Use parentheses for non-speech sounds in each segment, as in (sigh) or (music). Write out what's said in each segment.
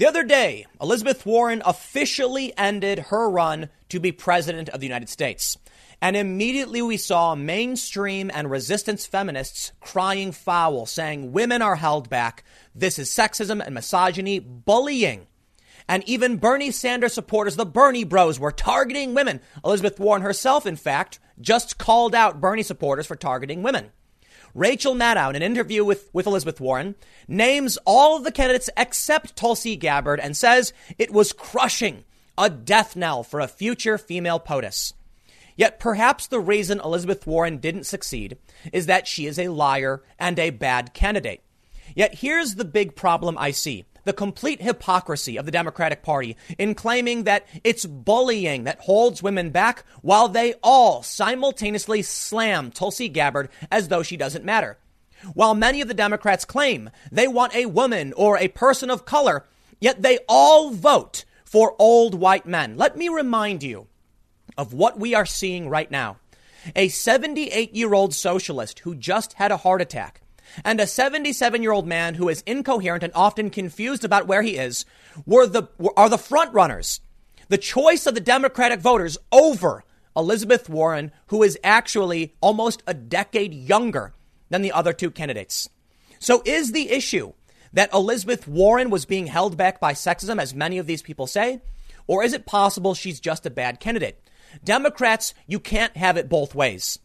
The other day, Elizabeth Warren officially ended her run to be president of the United States. And immediately we saw mainstream and resistance feminists crying foul, saying women are held back. This is sexism and misogyny, bullying. And even Bernie Sanders supporters, the Bernie bros, were targeting women. Elizabeth Warren herself, in fact, just called out Bernie supporters for targeting women. Rachel Maddow, in an interview with, with Elizabeth Warren, names all of the candidates except Tulsi Gabbard and says it was crushing, a death knell for a future female POTUS. Yet perhaps the reason Elizabeth Warren didn't succeed is that she is a liar and a bad candidate. Yet here's the big problem I see the complete hypocrisy of the Democratic Party in claiming that it's bullying that holds women back while they all simultaneously slam Tulsi Gabbard as though she doesn't matter. While many of the Democrats claim they want a woman or a person of color, yet they all vote for old white men. Let me remind you of what we are seeing right now. A 78 year old socialist who just had a heart attack and a 77 year old man who is incoherent and often confused about where he is were the, are the front runners. The choice of the Democratic voters over Elizabeth Warren, who is actually almost a decade younger than the other two candidates. So is the issue that Elizabeth Warren was being held back by sexism, as many of these people say? Or is it possible she's just a bad candidate? Democrats, you can't have it both ways.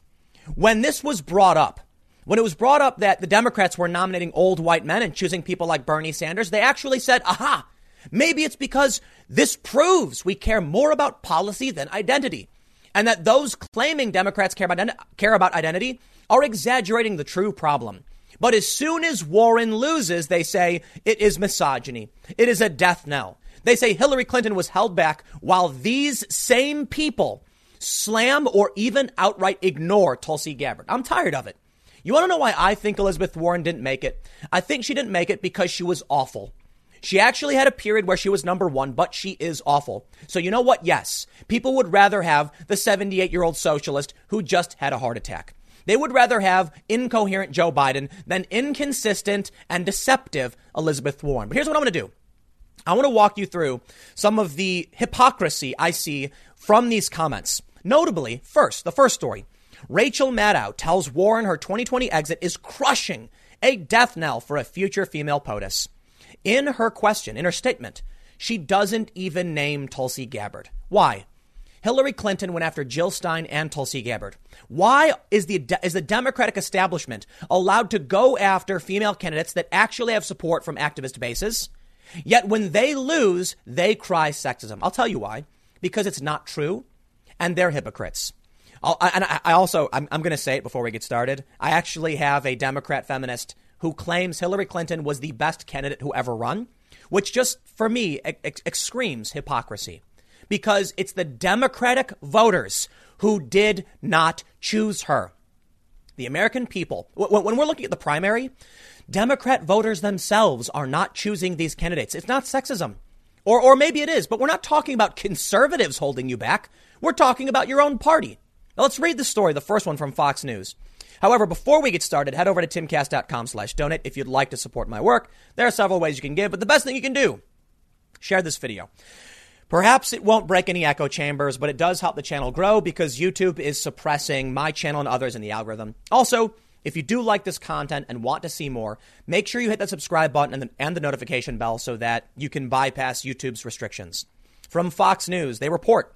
When this was brought up, when it was brought up that the Democrats were nominating old white men and choosing people like Bernie Sanders, they actually said, aha, maybe it's because this proves we care more about policy than identity. And that those claiming Democrats care about, care about identity are exaggerating the true problem. But as soon as Warren loses, they say it is misogyny. It is a death knell. They say Hillary Clinton was held back while these same people slam or even outright ignore Tulsi Gabbard. I'm tired of it. You want to know why I think Elizabeth Warren didn't make it? I think she didn't make it because she was awful. She actually had a period where she was number one, but she is awful. So you know what? Yes, people would rather have the 78 year old socialist who just had a heart attack. They would rather have incoherent Joe Biden than inconsistent and deceptive Elizabeth Warren. But here's what I'm going to do. I want to walk you through some of the hypocrisy I see from these comments. Notably, first, the first story. Rachel Maddow tells Warren her 2020 exit is crushing a death knell for a future female POTUS. In her question, in her statement, she doesn't even name Tulsi Gabbard. Why? Hillary Clinton went after Jill Stein and Tulsi Gabbard. Why is the, is the Democratic establishment allowed to go after female candidates that actually have support from activist bases? Yet when they lose, they cry sexism. I'll tell you why. Because it's not true and they're hypocrites. I'll, and I also, I'm, I'm going to say it before we get started. I actually have a Democrat feminist who claims Hillary Clinton was the best candidate who ever run, which just for me ex- ex- screams hypocrisy because it's the Democratic voters who did not choose her. The American people, when we're looking at the primary, Democrat voters themselves are not choosing these candidates. It's not sexism. Or, or maybe it is, but we're not talking about conservatives holding you back. We're talking about your own party. Now let's read the story, the first one from Fox News. However, before we get started, head over to timcast.com slash donate if you'd like to support my work. There are several ways you can give, but the best thing you can do, share this video. Perhaps it won't break any echo chambers, but it does help the channel grow because YouTube is suppressing my channel and others in the algorithm. Also, if you do like this content and want to see more, make sure you hit that subscribe button and the, and the notification bell so that you can bypass YouTube's restrictions. From Fox News, they report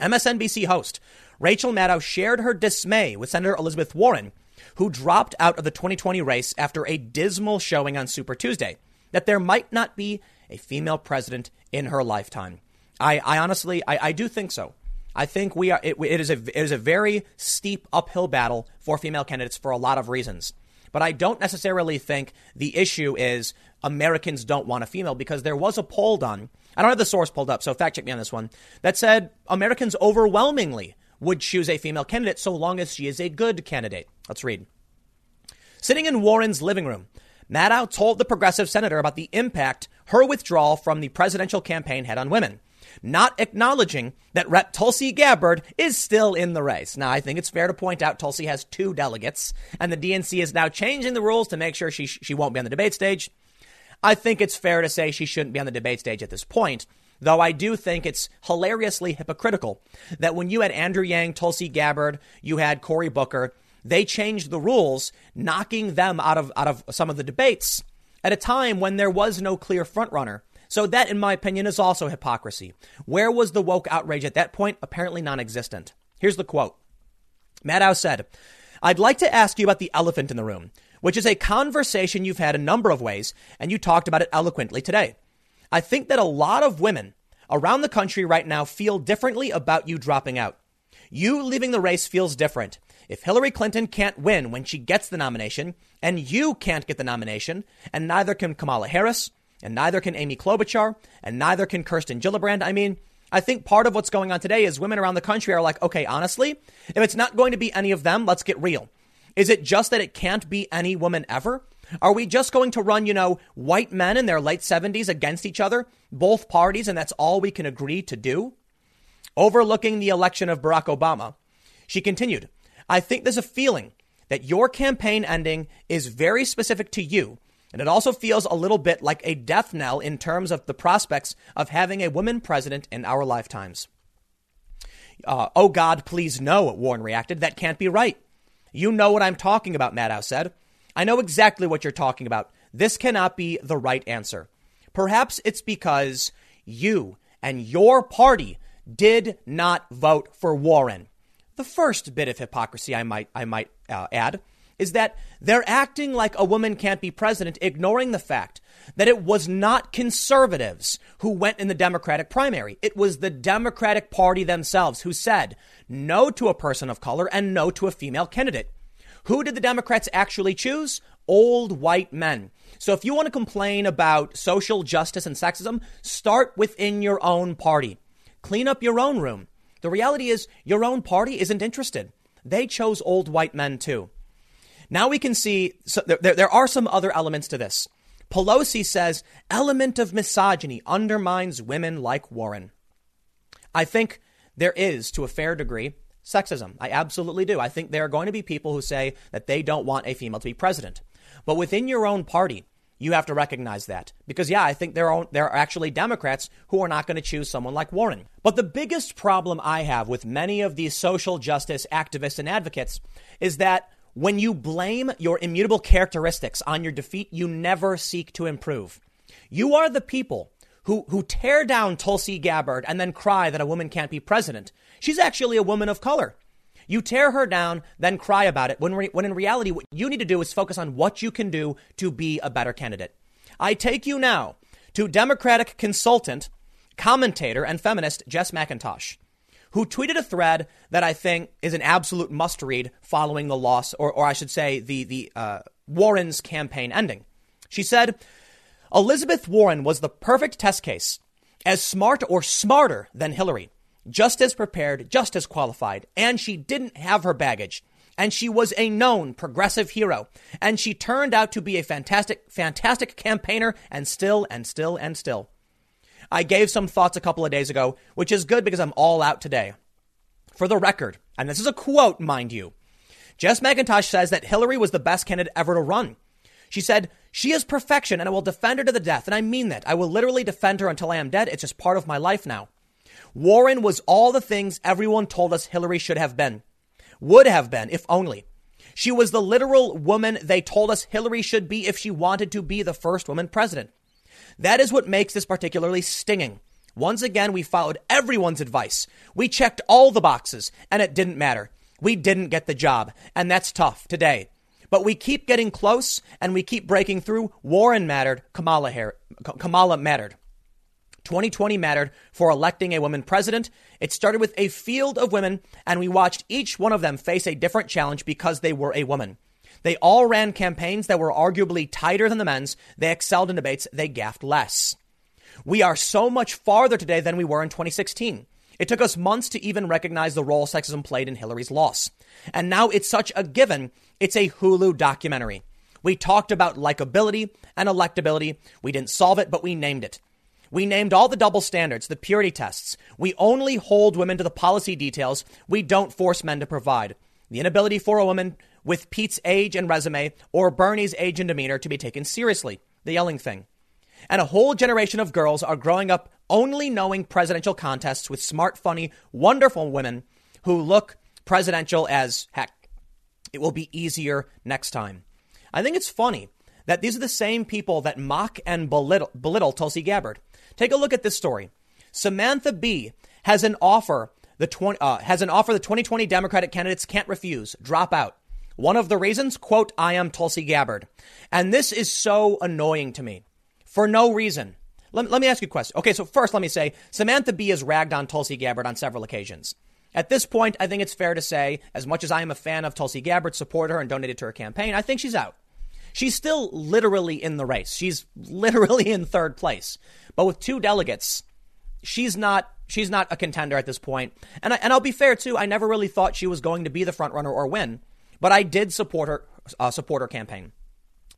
MSNBC host Rachel Maddow shared her dismay with Senator Elizabeth Warren, who dropped out of the 2020 race after a dismal showing on Super Tuesday, that there might not be a female president in her lifetime. I, I honestly, I, I do think so. I think we are. It, it is a it is a very steep uphill battle for female candidates for a lot of reasons. But I don't necessarily think the issue is Americans don't want a female because there was a poll done. I don't have the source pulled up, so fact check me on this one. That said Americans overwhelmingly would choose a female candidate so long as she is a good candidate. Let's read. Sitting in Warren's living room, Maddow told the progressive senator about the impact her withdrawal from the presidential campaign had on women, not acknowledging that Rep. Tulsi Gabbard is still in the race. Now, I think it's fair to point out Tulsi has two delegates, and the DNC is now changing the rules to make sure she, she won't be on the debate stage. I think it's fair to say she shouldn't be on the debate stage at this point. Though I do think it's hilariously hypocritical that when you had Andrew Yang, Tulsi Gabbard, you had Cory Booker, they changed the rules, knocking them out of out of some of the debates at a time when there was no clear frontrunner. So that, in my opinion, is also hypocrisy. Where was the woke outrage at that point? Apparently non-existent. Here's the quote. Maddow said, I'd like to ask you about the elephant in the room, which is a conversation you've had a number of ways, and you talked about it eloquently today. I think that a lot of women around the country right now feel differently about you dropping out. You leaving the race feels different. If Hillary Clinton can't win when she gets the nomination, and you can't get the nomination, and neither can Kamala Harris, and neither can Amy Klobuchar, and neither can Kirsten Gillibrand, I mean, I think part of what's going on today is women around the country are like, okay, honestly, if it's not going to be any of them, let's get real. Is it just that it can't be any woman ever? Are we just going to run, you know, white men in their late 70s against each other, both parties, and that's all we can agree to do? Overlooking the election of Barack Obama, she continued, I think there's a feeling that your campaign ending is very specific to you. And it also feels a little bit like a death knell in terms of the prospects of having a woman president in our lifetimes. Uh, oh God, please no, Warren reacted. That can't be right. You know what I'm talking about, Maddow said. I know exactly what you're talking about. This cannot be the right answer. Perhaps it's because you and your party did not vote for Warren. The first bit of hypocrisy I might I might uh, add is that they're acting like a woman can't be president, ignoring the fact that it was not conservatives who went in the Democratic primary. It was the Democratic Party themselves who said no to a person of color and no to a female candidate. Who did the Democrats actually choose? Old white men. So if you want to complain about social justice and sexism, start within your own party. Clean up your own room. The reality is, your own party isn't interested. They chose old white men too. Now we can see so there, there are some other elements to this. Pelosi says element of misogyny undermines women like Warren. I think there is, to a fair degree, sexism. I absolutely do. I think there are going to be people who say that they don't want a female to be president. But within your own party, you have to recognize that. Because, yeah, I think there are, there are actually Democrats who are not going to choose someone like Warren. But the biggest problem I have with many of these social justice activists and advocates is that when you blame your immutable characteristics on your defeat, you never seek to improve. You are the people who, who tear down Tulsi Gabbard and then cry that a woman can't be president. She's actually a woman of color. You tear her down, then cry about it, when, re- when in reality, what you need to do is focus on what you can do to be a better candidate. I take you now to Democratic consultant, commentator, and feminist Jess McIntosh, who tweeted a thread that I think is an absolute must read following the loss, or, or I should say, the, the uh, Warren's campaign ending. She said, Elizabeth Warren was the perfect test case, as smart or smarter than Hillary just as prepared, just as qualified, and she didn't have her baggage. And she was a known progressive hero. And she turned out to be a fantastic, fantastic campaigner and still and still and still. I gave some thoughts a couple of days ago, which is good because I'm all out today. For the record, and this is a quote, mind you, Jess McIntosh says that Hillary was the best candidate ever to run. She said, She is perfection and I will defend her to the death. And I mean that. I will literally defend her until I am dead. It's just part of my life now. Warren was all the things everyone told us Hillary should have been. Would have been, if only. She was the literal woman they told us Hillary should be if she wanted to be the first woman president. That is what makes this particularly stinging. Once again, we followed everyone's advice. We checked all the boxes, and it didn't matter. We didn't get the job, and that's tough today. But we keep getting close, and we keep breaking through. Warren mattered. Kamala, Kamala mattered. 2020 mattered for electing a woman president. It started with a field of women, and we watched each one of them face a different challenge because they were a woman. They all ran campaigns that were arguably tighter than the men's. They excelled in debates. They gaffed less. We are so much farther today than we were in 2016. It took us months to even recognize the role sexism played in Hillary's loss. And now it's such a given, it's a Hulu documentary. We talked about likability and electability. We didn't solve it, but we named it. We named all the double standards, the purity tests. We only hold women to the policy details. We don't force men to provide. The inability for a woman with Pete's age and resume or Bernie's age and demeanor to be taken seriously. The yelling thing. And a whole generation of girls are growing up only knowing presidential contests with smart, funny, wonderful women who look presidential as heck. It will be easier next time. I think it's funny that these are the same people that mock and belittle, belittle Tulsi Gabbard. Take a look at this story. Samantha Bee has an offer the 20, uh, has an offer the 2020 Democratic candidates can't refuse. Drop out. One of the reasons, quote, I am Tulsi Gabbard. And this is so annoying to me for no reason. Let, let me ask you a question. Okay, so first let me say Samantha Bee has ragged on Tulsi Gabbard on several occasions. At this point, I think it's fair to say, as much as I am a fan of Tulsi Gabbard, support her and donated to her campaign, I think she's out. She's still literally in the race. She's literally in third place. But with two delegates, she's not she's not a contender at this point. And I, and I'll be fair too. I never really thought she was going to be the front runner or win, but I did support her uh, support her campaign.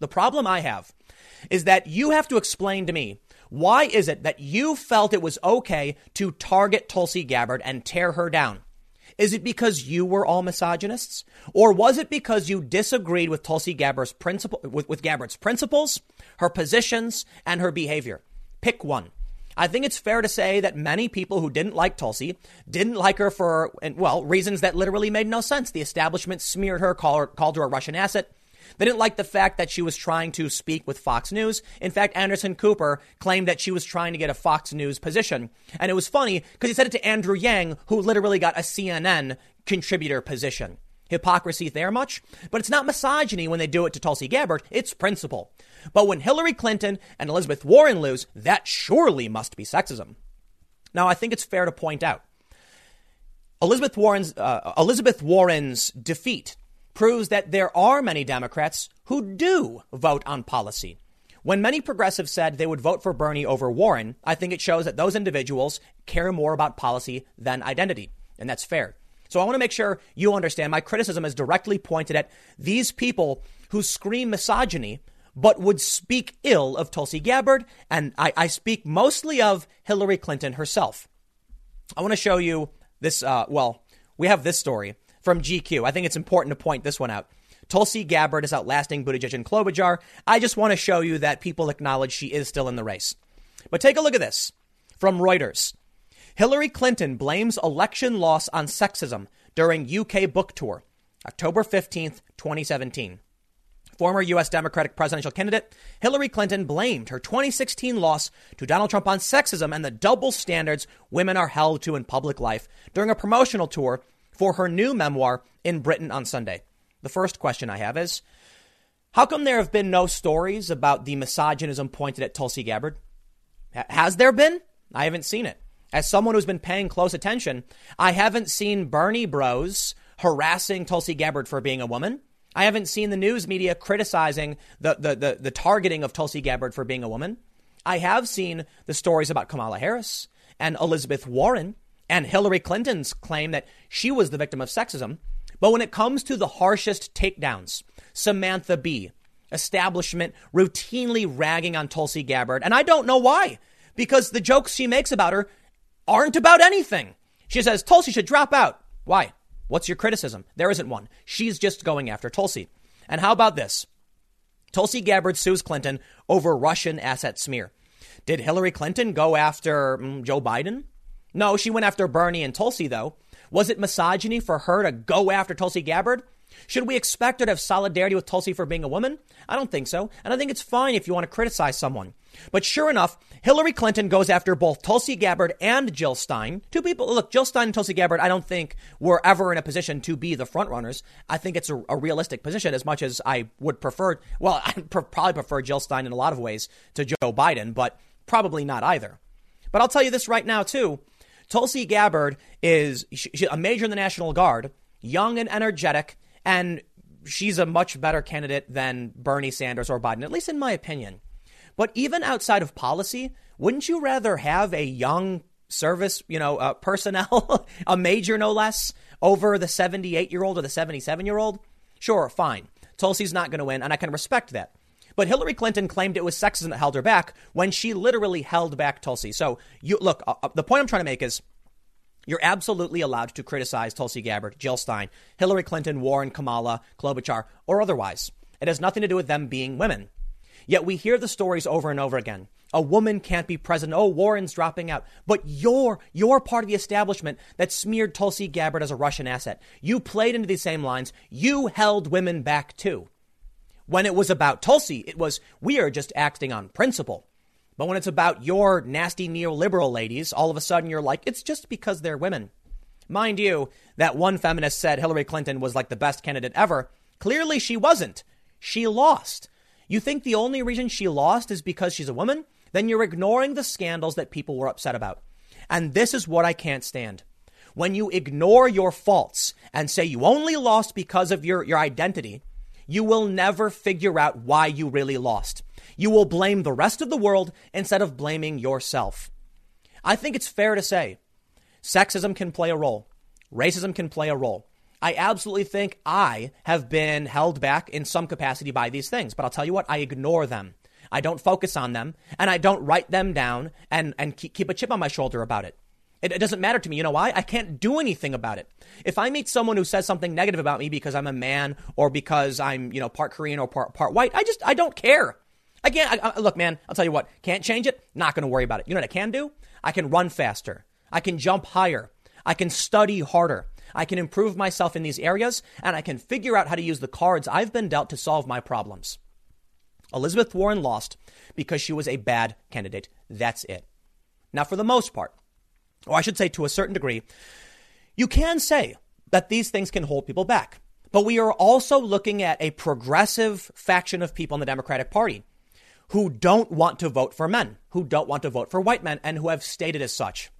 The problem I have is that you have to explain to me why is it that you felt it was okay to target Tulsi Gabbard and tear her down? Is it because you were all misogynists? Or was it because you disagreed with Tulsi Gabbard's principle, with, with Gabbard's principles, her positions, and her behavior? Pick one. I think it's fair to say that many people who didn't like Tulsi didn't like her for, well, reasons that literally made no sense. The establishment smeared her, called her, called her a Russian asset. They didn't like the fact that she was trying to speak with Fox News. In fact, Anderson Cooper claimed that she was trying to get a Fox News position. And it was funny because he said it to Andrew Yang, who literally got a CNN contributor position. Hypocrisy there much? But it's not misogyny when they do it to Tulsi Gabbard, it's principle. But when Hillary Clinton and Elizabeth Warren lose, that surely must be sexism. Now, I think it's fair to point out Elizabeth Warren's, uh, Elizabeth Warren's defeat proves that there are many Democrats who do vote on policy. When many progressives said they would vote for Bernie over Warren, I think it shows that those individuals care more about policy than identity. And that's fair. So I want to make sure you understand my criticism is directly pointed at these people who scream misogyny but would speak ill of Tulsi Gabbard, and I, I speak mostly of Hillary Clinton herself. I want to show you this. Uh, well, we have this story from GQ. I think it's important to point this one out. Tulsi Gabbard is outlasting Buttigieg and Klobuchar. I just want to show you that people acknowledge she is still in the race. But take a look at this from Reuters. Hillary Clinton blames election loss on sexism during UK book tour, October 15th, 2017. Former U.S. Democratic presidential candidate Hillary Clinton blamed her 2016 loss to Donald Trump on sexism and the double standards women are held to in public life during a promotional tour for her new memoir in Britain on Sunday. The first question I have is How come there have been no stories about the misogynism pointed at Tulsi Gabbard? Has there been? I haven't seen it. As someone who's been paying close attention, I haven't seen Bernie bros harassing Tulsi Gabbard for being a woman. I haven't seen the news media criticizing the, the, the, the, targeting of Tulsi Gabbard for being a woman. I have seen the stories about Kamala Harris and Elizabeth Warren and Hillary Clinton's claim that she was the victim of sexism. But when it comes to the harshest takedowns, Samantha Bee, establishment routinely ragging on Tulsi Gabbard, and I don't know why, because the jokes she makes about her aren't about anything. She says Tulsi should drop out. Why? What's your criticism? There isn't one. She's just going after Tulsi. And how about this? Tulsi Gabbard sues Clinton over Russian asset smear. Did Hillary Clinton go after mm, Joe Biden? No, she went after Bernie and Tulsi, though. Was it misogyny for her to go after Tulsi Gabbard? Should we expect her to have solidarity with Tulsi for being a woman? I don't think so. And I think it's fine if you want to criticize someone. But sure enough, Hillary Clinton goes after both Tulsi Gabbard and Jill Stein. Two people, look, Jill Stein and Tulsi Gabbard, I don't think were ever in a position to be the frontrunners. I think it's a, a, realistic position as much as I would prefer, well, (laughs) I probably prefer Jill Stein in a lot of ways to Joe Biden, but probably not either. But I'll tell you this right now, too. Tulsi Gabbard is a major in the National Guard, young and energetic, and she's a much better candidate than Bernie Sanders or Biden, at least in my opinion. But even outside of policy, wouldn't you rather have a young service, you know, uh, personnel, (laughs) a major no less, over the 78 year old or the 77 year old? Sure, fine. Tulsi's not going to win, and I can respect that. But Hillary Clinton claimed it was sexism that held her back when she literally held back Tulsi. So you look, uh, uh the point I'm trying to make is you're absolutely allowed to criticize Tulsi Gabbard, Jill Stein, Hillary Clinton, Warren, Kamala, Klobuchar, or otherwise. It has nothing to do with them being women. Yet we hear the stories over and over again a woman can't be president. Oh, Warren's dropping out. But you're, you're part of the establishment that smeared Tulsi Gabbard as a Russian asset. You played into these same lines. You held women back too. When it was about Tulsi, it was, we are just acting on principle. But when it's about your nasty neoliberal ladies, all of a sudden you're like, it's just because they're women. Mind you, that one feminist said Hillary Clinton was like the best candidate ever. Clearly she wasn't. She lost. You think the only reason she lost is because she's a woman? Then you're ignoring the scandals that people were upset about. And this is what I can't stand. When you ignore your faults and say you only lost because of your, your identity, you will never figure out why you really lost. You will blame the rest of the world instead of blaming yourself. I think it's fair to say sexism can play a role, racism can play a role. I absolutely think I have been held back in some capacity by these things, but I'll tell you what, I ignore them. I don't focus on them and I don't write them down and, and keep a chip on my shoulder about it. It, it doesn't matter to me. You know why? I can't do anything about it. If I meet someone who says something negative about me because I'm a man or because I'm, you know, part Korean or part, part white, I just, I don't care. Again, I, I, look, man, I'll tell you what, can't change it, not going to worry about it. You know what I can do? I can run faster. I can jump higher. I can study harder. I can improve myself in these areas, and I can figure out how to use the cards I've been dealt to solve my problems. Elizabeth Warren lost because she was a bad candidate. That's it. Now, for the most part, or I should say to a certain degree, you can say that these things can hold people back. But we are also looking at a progressive faction of people in the Democratic Party who don't want to vote for men, who don't want to vote for white men, and who have stated as such.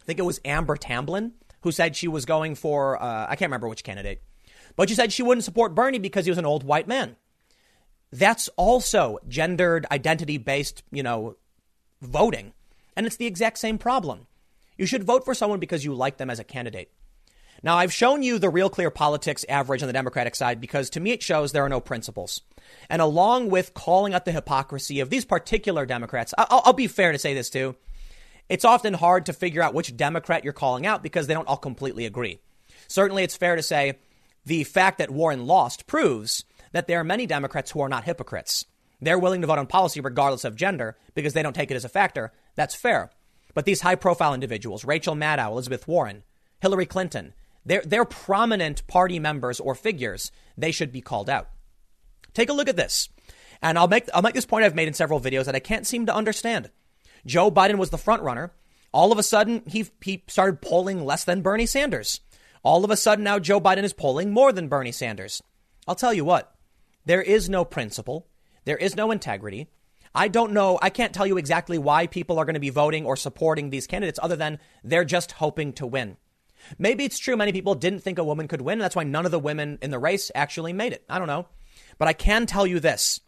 I think it was Amber Tamblyn who said she was going for, uh, I can't remember which candidate, but she said she wouldn't support Bernie because he was an old white man. That's also gendered identity based, you know, voting. And it's the exact same problem. You should vote for someone because you like them as a candidate. Now, I've shown you the real clear politics average on the Democratic side because to me it shows there are no principles. And along with calling out the hypocrisy of these particular Democrats, I'll, I'll be fair to say this too. It's often hard to figure out which Democrat you're calling out because they don't all completely agree. Certainly, it's fair to say the fact that Warren lost proves that there are many Democrats who are not hypocrites. They're willing to vote on policy regardless of gender because they don't take it as a factor. That's fair. But these high profile individuals, Rachel Maddow, Elizabeth Warren, Hillary Clinton, they're, they're prominent party members or figures. They should be called out. Take a look at this. And I'll make, I'll make this point I've made in several videos that I can't seem to understand. Joe Biden was the front runner. All of a sudden, he, he started polling less than Bernie Sanders. All of a sudden, now Joe Biden is polling more than Bernie Sanders. I'll tell you what, there is no principle, there is no integrity. I don't know, I can't tell you exactly why people are going to be voting or supporting these candidates other than they're just hoping to win. Maybe it's true many people didn't think a woman could win, that's why none of the women in the race actually made it. I don't know. But I can tell you this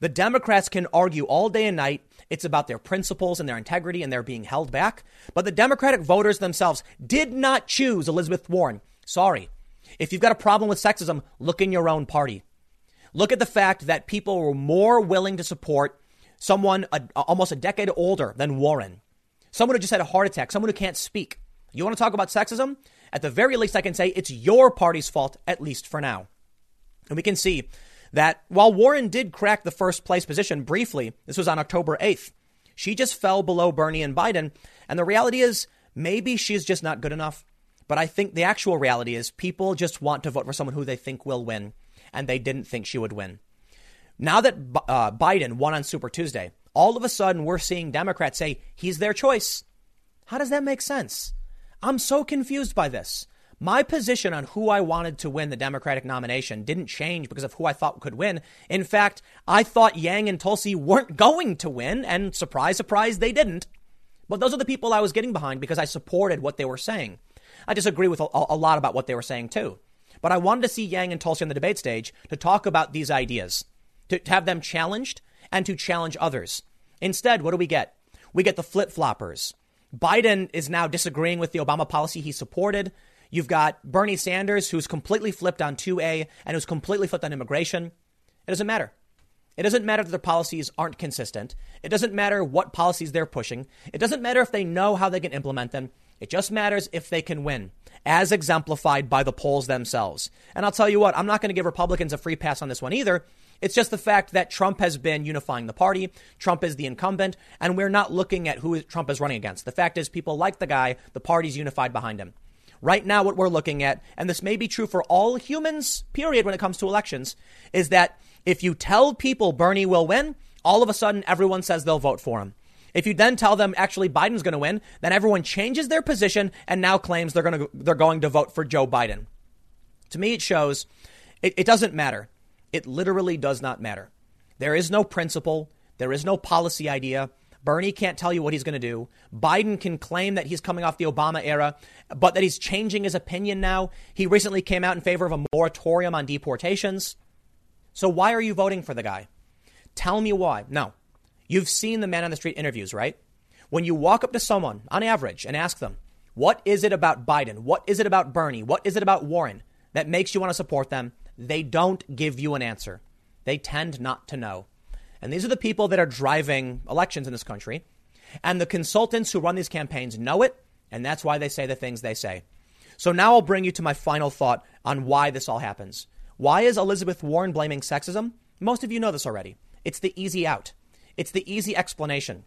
the Democrats can argue all day and night. It's about their principles and their integrity and they're being held back. But the Democratic voters themselves did not choose Elizabeth Warren. Sorry. If you've got a problem with sexism, look in your own party. Look at the fact that people were more willing to support someone a, almost a decade older than Warren, someone who just had a heart attack, someone who can't speak. You want to talk about sexism? At the very least, I can say it's your party's fault, at least for now. And we can see that while Warren did crack the first place position briefly, this was on October 8th, she just fell below Bernie and Biden. And the reality is, maybe she's just not good enough. But I think the actual reality is people just want to vote for someone who they think will win, and they didn't think she would win. Now that uh, Biden won on Super Tuesday, all of a sudden we're seeing Democrats say he's their choice. How does that make sense? I'm so confused by this. My position on who I wanted to win the Democratic nomination didn't change because of who I thought could win. In fact, I thought Yang and Tulsi weren't going to win, and surprise, surprise, they didn't. But those are the people I was getting behind because I supported what they were saying. I disagree with a, a lot about what they were saying too. But I wanted to see Yang and Tulsi on the debate stage to talk about these ideas, to, to have them challenged and to challenge others. Instead, what do we get? We get the flip floppers. Biden is now disagreeing with the Obama policy he supported. You've got Bernie Sanders, who's completely flipped on 2A and who's completely flipped on immigration. It doesn't matter. It doesn't matter that their policies aren't consistent. It doesn't matter what policies they're pushing. It doesn't matter if they know how they can implement them. It just matters if they can win, as exemplified by the polls themselves. And I'll tell you what, I'm not going to give Republicans a free pass on this one either, It's just the fact that Trump has been unifying the party. Trump is the incumbent, and we're not looking at who Trump is running against. The fact is, people like the guy, the party's unified behind him. Right now, what we're looking at, and this may be true for all humans, period, when it comes to elections, is that if you tell people Bernie will win, all of a sudden everyone says they'll vote for him. If you then tell them actually Biden's going to win, then everyone changes their position and now claims they're going to they're going to vote for Joe Biden. To me, it shows it, it doesn't matter. It literally does not matter. There is no principle. There is no policy idea. Bernie can't tell you what he's going to do. Biden can claim that he's coming off the Obama era, but that he's changing his opinion now. He recently came out in favor of a moratorium on deportations. So why are you voting for the guy? Tell me why. No. You've seen the man on the street interviews, right? When you walk up to someone on average and ask them, what is it about Biden? What is it about Bernie? What is it about Warren that makes you want to support them? They don't give you an answer. They tend not to know. And these are the people that are driving elections in this country. And the consultants who run these campaigns know it, and that's why they say the things they say. So now I'll bring you to my final thought on why this all happens. Why is Elizabeth Warren blaming sexism? Most of you know this already. It's the easy out. It's the easy explanation.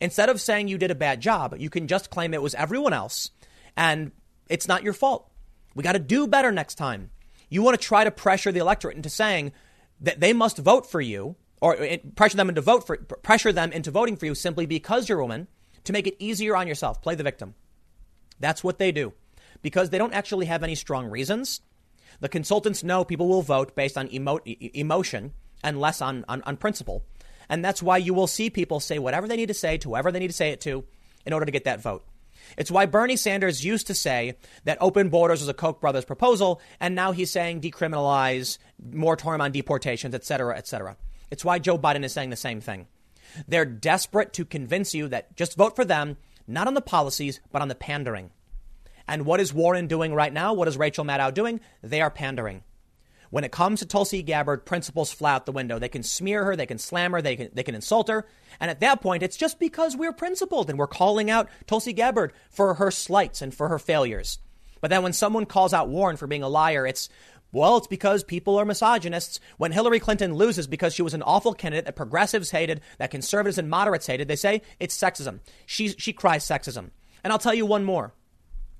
Instead of saying you did a bad job, you can just claim it was everyone else and it's not your fault. We got to do better next time. You want to try to pressure the electorate into saying that they must vote for you or eh, pressure them into vote for pressure them into voting for you simply because you're a woman to make it easier on yourself. Play the victim. That's what they do because they don't actually have any strong reasons. The consultants know people will vote based on emo- emotion and less on, on, on principle. And that's why you will see people say whatever they need to say to whoever they need to say it to in order to get that vote. It's why Bernie Sanders used to say that open borders was a Koch brothers proposal, and now he's saying decriminalize, moratorium on deportations, et cetera, et cetera. It's why Joe Biden is saying the same thing. They're desperate to convince you that just vote for them, not on the policies, but on the pandering. And what is Warren doing right now? What is Rachel Maddow doing? They are pandering. When it comes to Tulsi Gabbard, principles fly out the window. They can smear her, they can slam her, they can, they can insult her. And at that point, it's just because we're principled and we're calling out Tulsi Gabbard for her slights and for her failures. But then when someone calls out Warren for being a liar, it's, well, it's because people are misogynists. When Hillary Clinton loses because she was an awful candidate that progressives hated, that conservatives and moderates hated, they say it's sexism. She, she cries sexism. And I'll tell you one more.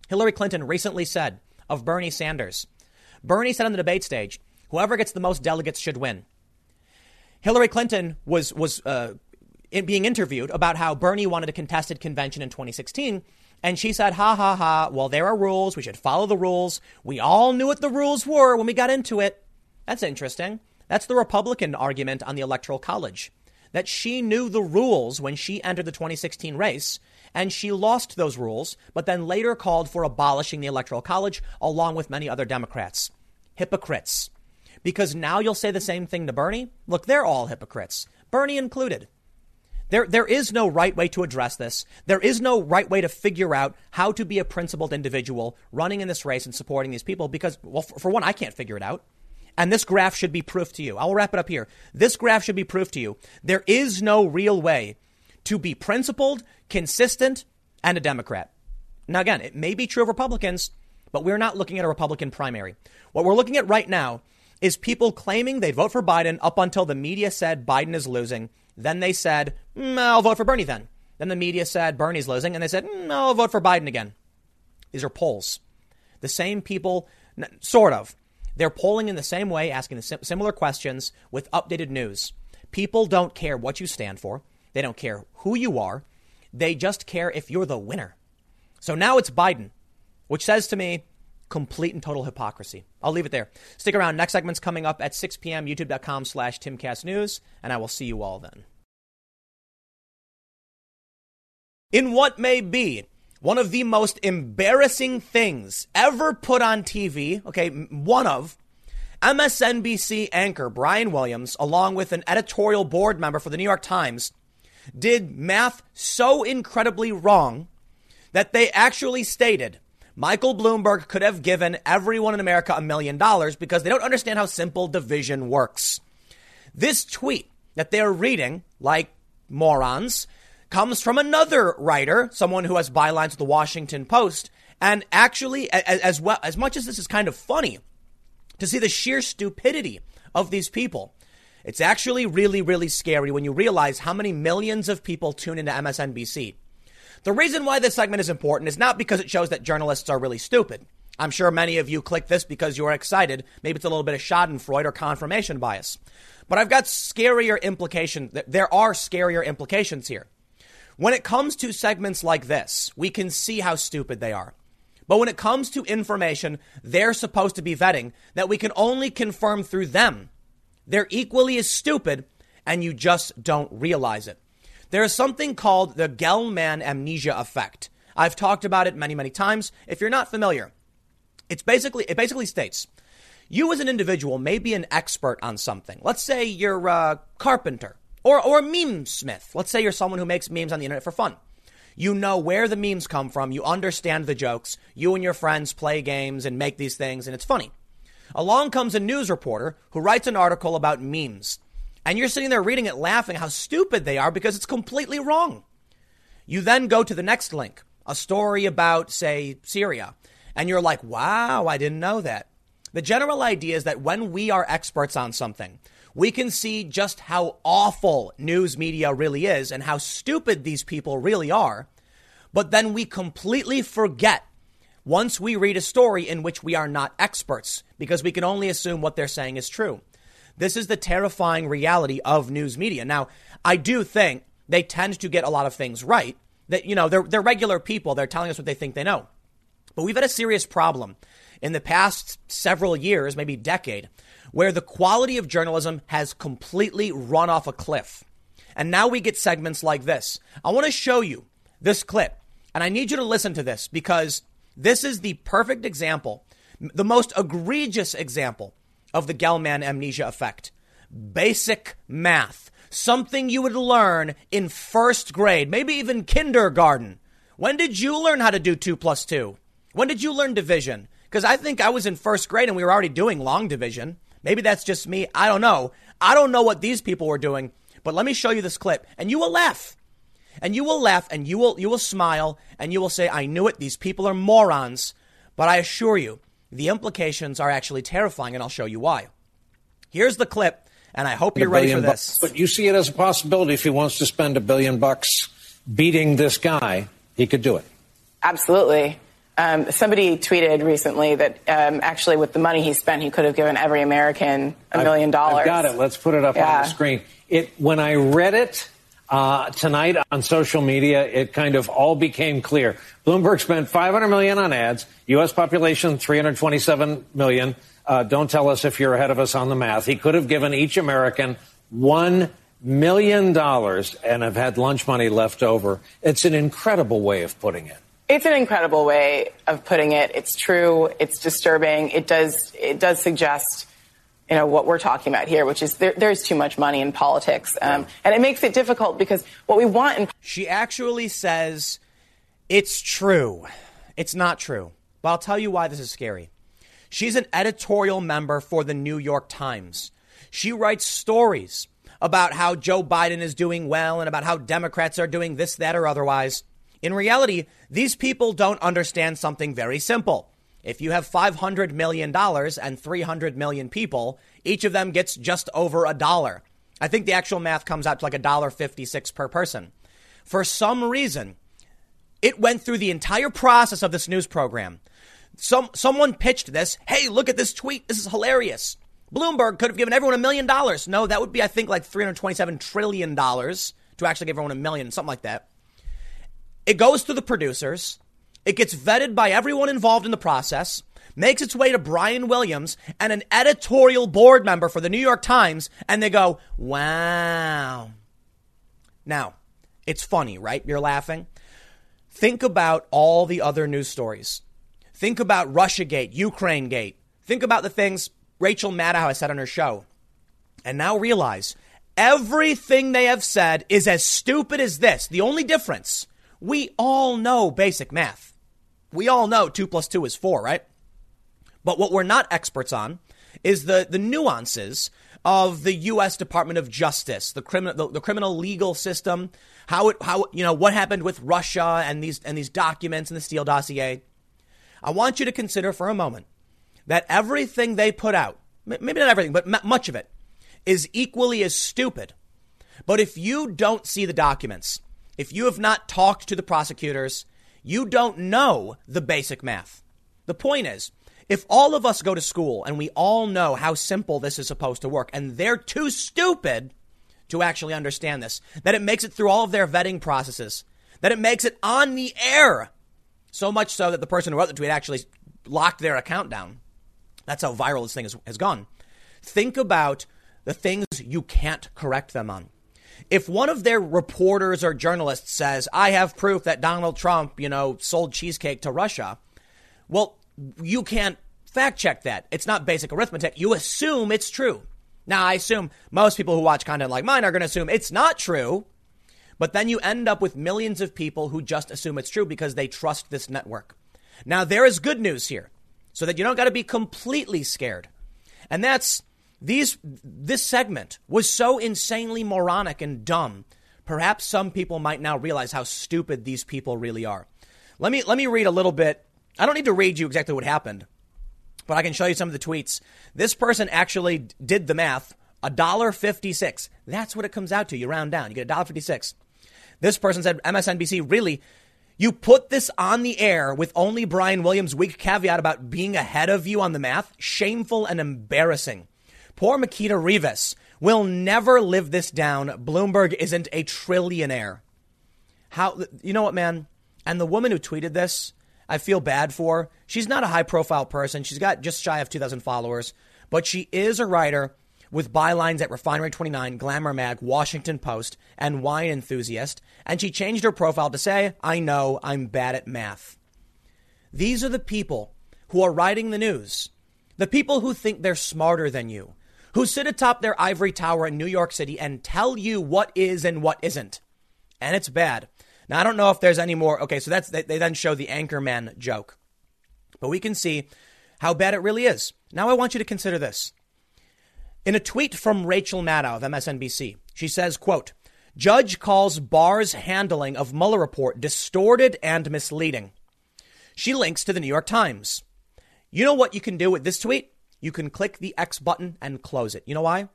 Hillary Clinton recently said of Bernie Sanders, Bernie said on the debate stage, whoever gets the most delegates should win. Hillary Clinton was, was uh, in being interviewed about how Bernie wanted a contested convention in 2016. And she said, ha ha ha, well, there are rules. We should follow the rules. We all knew what the rules were when we got into it. That's interesting. That's the Republican argument on the Electoral College. That she knew the rules when she entered the 2016 race, and she lost those rules, but then later called for abolishing the Electoral College along with many other Democrats. Hypocrites. Because now you'll say the same thing to Bernie? Look, they're all hypocrites, Bernie included. There, there is no right way to address this. There is no right way to figure out how to be a principled individual running in this race and supporting these people because, well, for, for one, I can't figure it out. And this graph should be proof to you. I will wrap it up here. This graph should be proof to you. There is no real way to be principled, consistent, and a Democrat. Now, again, it may be true of Republicans, but we're not looking at a Republican primary. What we're looking at right now is people claiming they vote for Biden up until the media said Biden is losing. Then they said, mm, I'll vote for Bernie then. Then the media said Bernie's losing, and they said, mm, I'll vote for Biden again. These are polls. The same people, sort of. They're polling in the same way, asking similar questions with updated news. People don't care what you stand for. They don't care who you are. They just care if you're the winner. So now it's Biden, which says to me, complete and total hypocrisy. I'll leave it there. Stick around. Next segment's coming up at 6 p.m. YouTube.com slash TimCastNews, and I will see you all then. In what may be one of the most embarrassing things ever put on TV, okay, one of, MSNBC anchor Brian Williams, along with an editorial board member for the New York Times, did math so incredibly wrong that they actually stated Michael Bloomberg could have given everyone in America a million dollars because they don't understand how simple division works. This tweet that they're reading, like morons, comes from another writer, someone who has bylines with the Washington Post. And actually, as, well, as much as this is kind of funny to see the sheer stupidity of these people, It's actually really, really scary when you realize how many millions of people tune into MSNBC. The reason why this segment is important is not because it shows that journalists are really stupid. I'm sure many of you click this because you are excited. Maybe it's a little bit of Schadenfreude or confirmation bias. But I've got scarier implications. There are scarier implications here. When it comes to segments like this, we can see how stupid they are. But when it comes to information they're supposed to be vetting that we can only confirm through them, they're equally as stupid and you just don't realize it. There is something called the Gell-Mann amnesia effect. I've talked about it many, many times. If you're not familiar, it's basically it basically states you as an individual may be an expert on something. Let's say you're a carpenter or or a meme smith. Let's say you're someone who makes memes on the internet for fun. You know where the memes come from. You understand the jokes. You and your friends play games and make these things, and it's funny. Along comes a news reporter who writes an article about memes. And you're sitting there reading it laughing how stupid they are because it's completely wrong. You then go to the next link, a story about, say, Syria. And you're like, wow, I didn't know that. The general idea is that when we are experts on something, we can see just how awful news media really is and how stupid these people really are. But then we completely forget once we read a story in which we are not experts because we can only assume what they're saying is true. This is the terrifying reality of news media. Now, I do think they tend to get a lot of things right. That, you know, they're, they're regular people. They're telling us what they think they know. But we've had a serious problem in the past several years, maybe decade, where the quality of journalism has completely run off a cliff. And now we get segments like this. I want to show you this clip, and I need you to listen to this because this is the perfect example, the most egregious example of the Gell-Mann amnesia effect. Basic math. Something you would learn in first grade, maybe even kindergarten. When did you learn how to do 2 plus 2? When did you learn division? Because I think I was in first grade and we were already doing long division. Maybe that's just me. I don't know. I don't know what these people were doing, but let me show you this clip and you will laugh. And you will laugh and you will you will smile and you will say, I knew it, these people are morons. But I assure you, the implications are actually terrifying, and I'll show you why. Here's the clip, and I hope you're ready for this. Bucks. But you see it as a possibility if he wants to spend a billion bucks beating this guy, he could do it. Absolutely. Um, somebody tweeted recently that um, actually, with the money he spent, he could have given every American a million dollars. I've got it. Let's put it up yeah. on the screen. It when I read it uh, tonight on social media, it kind of all became clear. Bloomberg spent 500 million on ads. U.S. population 327 million. Uh, don't tell us if you're ahead of us on the math. He could have given each American one million dollars and have had lunch money left over. It's an incredible way of putting it. It's an incredible way of putting it. It's true. It's disturbing. It does. It does suggest, you know, what we're talking about here, which is there, there's too much money in politics, um, and it makes it difficult because what we want. In- she actually says, "It's true." It's not true, but I'll tell you why this is scary. She's an editorial member for the New York Times. She writes stories about how Joe Biden is doing well and about how Democrats are doing this, that, or otherwise. In reality, these people don't understand something very simple. If you have $500 million and 300 million people, each of them gets just over a dollar. I think the actual math comes out to like a dollar 56 per person. For some reason, it went through the entire process of this news program. Some, someone pitched this. Hey, look at this tweet. This is hilarious. Bloomberg could have given everyone a million dollars. No, that would be, I think, like $327 trillion to actually give everyone a million, something like that. It goes to the producers. It gets vetted by everyone involved in the process, makes its way to Brian Williams and an editorial board member for the New York Times, and they go, wow. Now, it's funny, right? You're laughing. Think about all the other news stories. Think about Russiagate, Ukrainegate. Think about the things Rachel Maddow has said on her show. And now realize everything they have said is as stupid as this. The only difference we all know basic math. We all know 2 plus 2 is 4, right? But what we're not experts on is the, the nuances of the U.S. Department of Justice, the criminal, the, the, criminal legal system, how it, how, you know, what happened with Russia and these, and these documents and the Steele dossier. I want you to consider for a moment that everything they put out, maybe not everything, but much of it, is equally as stupid. But if you don't see the documents, if you have not talked to the prosecutors, you don't know the basic math. The point is, if all of us go to school and we all know how simple this is supposed to work, and they're too stupid to actually understand this, that it makes it through all of their vetting processes, that it makes it on the air, so much so that the person who wrote the tweet actually locked their account down. That's how viral this thing has, has gone. Think about the things you can't correct them on. If one of their reporters or journalists says, I have proof that Donald Trump, you know, sold cheesecake to Russia, well, you can't fact check that. It's not basic arithmetic. You assume it's true. Now, I assume most people who watch content like mine are going to assume it's not true, but then you end up with millions of people who just assume it's true because they trust this network. Now, there is good news here so that you don't got to be completely scared. And that's these this segment was so insanely moronic and dumb. Perhaps some people might now realize how stupid these people really are. Let me let me read a little bit. I don't need to read you exactly what happened, but I can show you some of the tweets. This person actually did the math. A dollar fifty six. That's what it comes out to. You round down. You get a dollar fifty six. This person said MSNBC really you put this on the air with only Brian Williams' weak caveat about being ahead of you on the math. Shameful and embarrassing. Poor Mekita Rivas will never live this down. Bloomberg isn't a trillionaire. How, you know what, man? And the woman who tweeted this, I feel bad for. She's not a high profile person. She's got just shy of 2,000 followers, but she is a writer with bylines at Refinery 29, Glamour Mag, Washington Post, and Wine Enthusiast. And she changed her profile to say, I know I'm bad at math. These are the people who are writing the news. The people who think they're smarter than you who sit atop their ivory tower in New York City and tell you what is and what isn't. And it's bad. Now, I don't know if there's any more. Okay, so that's, they, they then show the Anchorman joke. But we can see how bad it really is. Now, I want you to consider this. In a tweet from Rachel Maddow of MSNBC, she says, quote, Judge calls Barr's handling of Mueller report distorted and misleading. She links to the New York Times. You know what you can do with this tweet? You can click the X button and close it. You know why?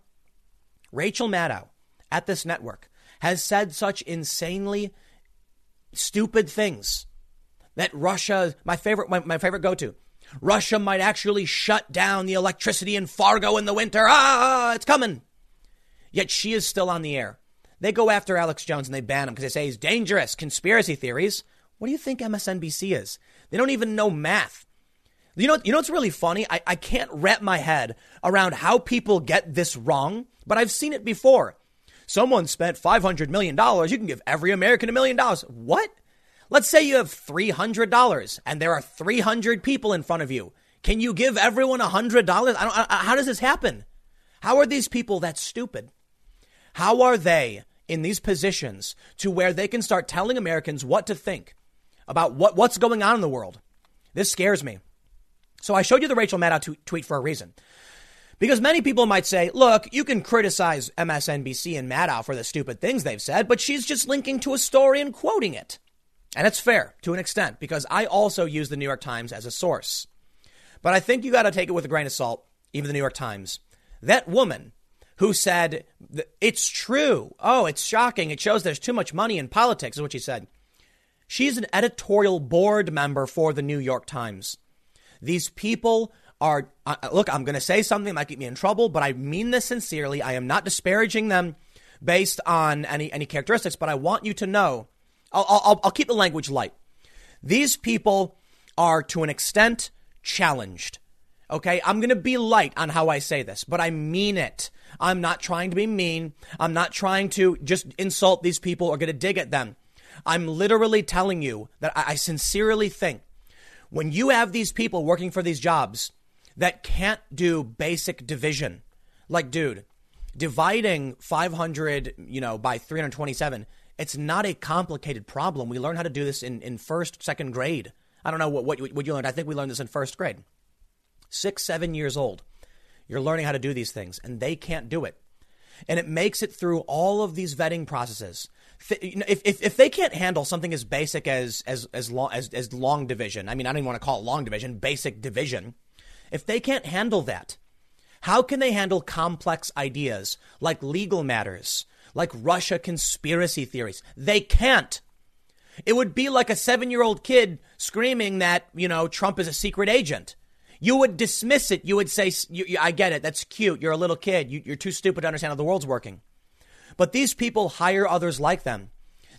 Rachel Maddow at this network has said such insanely stupid things that Russia, my favorite, my, my favorite go to, Russia might actually shut down the electricity in Fargo in the winter. Ah, it's coming. Yet she is still on the air. They go after Alex Jones and they ban him because they say he's dangerous. Conspiracy theories. What do you think MSNBC is? They don't even know math. You know, you know what's really funny? I, I can't wrap my head around how people get this wrong, but I've seen it before. Someone spent $500 million. You can give every American a million dollars. What? Let's say you have $300 and there are 300 people in front of you. Can you give everyone $100? I don't, I, how does this happen? How are these people that stupid? How are they in these positions to where they can start telling Americans what to think about what, what's going on in the world? This scares me. So I showed you the Rachel Maddow t- tweet for a reason. Because many people might say, look, you can criticize MSNBC and Maddow for the stupid things they've said, but she's just linking to a story and quoting it. And it's fair to an extent because I also use the New York Times as a source. But I think you got to take it with a grain of salt, even the New York Times. That woman who said, it's true. Oh, it's shocking. It shows there's too much money in politics, is what she said. She's an editorial board member for the New York Times. These people are, uh, look, I'm going to say something that might get me in trouble, but I mean this sincerely. I am not disparaging them based on any, any characteristics, but I want you to know, I'll, I'll, I'll keep the language light. These people are to an extent challenged. Okay, I'm going to be light on how I say this, but I mean it. I'm not trying to be mean. I'm not trying to just insult these people or get a dig at them. I'm literally telling you that I sincerely think when you have these people working for these jobs that can't do basic division, like, dude, dividing 500, you know, by 327, it's not a complicated problem. We learn how to do this in, in first, second grade. I don't know what, what, what you learned. I think we learned this in first grade. Six, seven years old. You're learning how to do these things, and they can't do it. And it makes it through all of these vetting processes if, if, if they can't handle something as basic as as as long as, as long division, I mean, I don't even want to call it long division, basic division. If they can't handle that, How can they handle complex ideas like legal matters, like Russia conspiracy theories? They can't. It would be like a seven year old kid screaming that, you know, Trump is a secret agent. You would dismiss it. You would say, I get it. That's cute. You're a little kid. You, are too stupid to understand how the world's working. But these people hire others like them.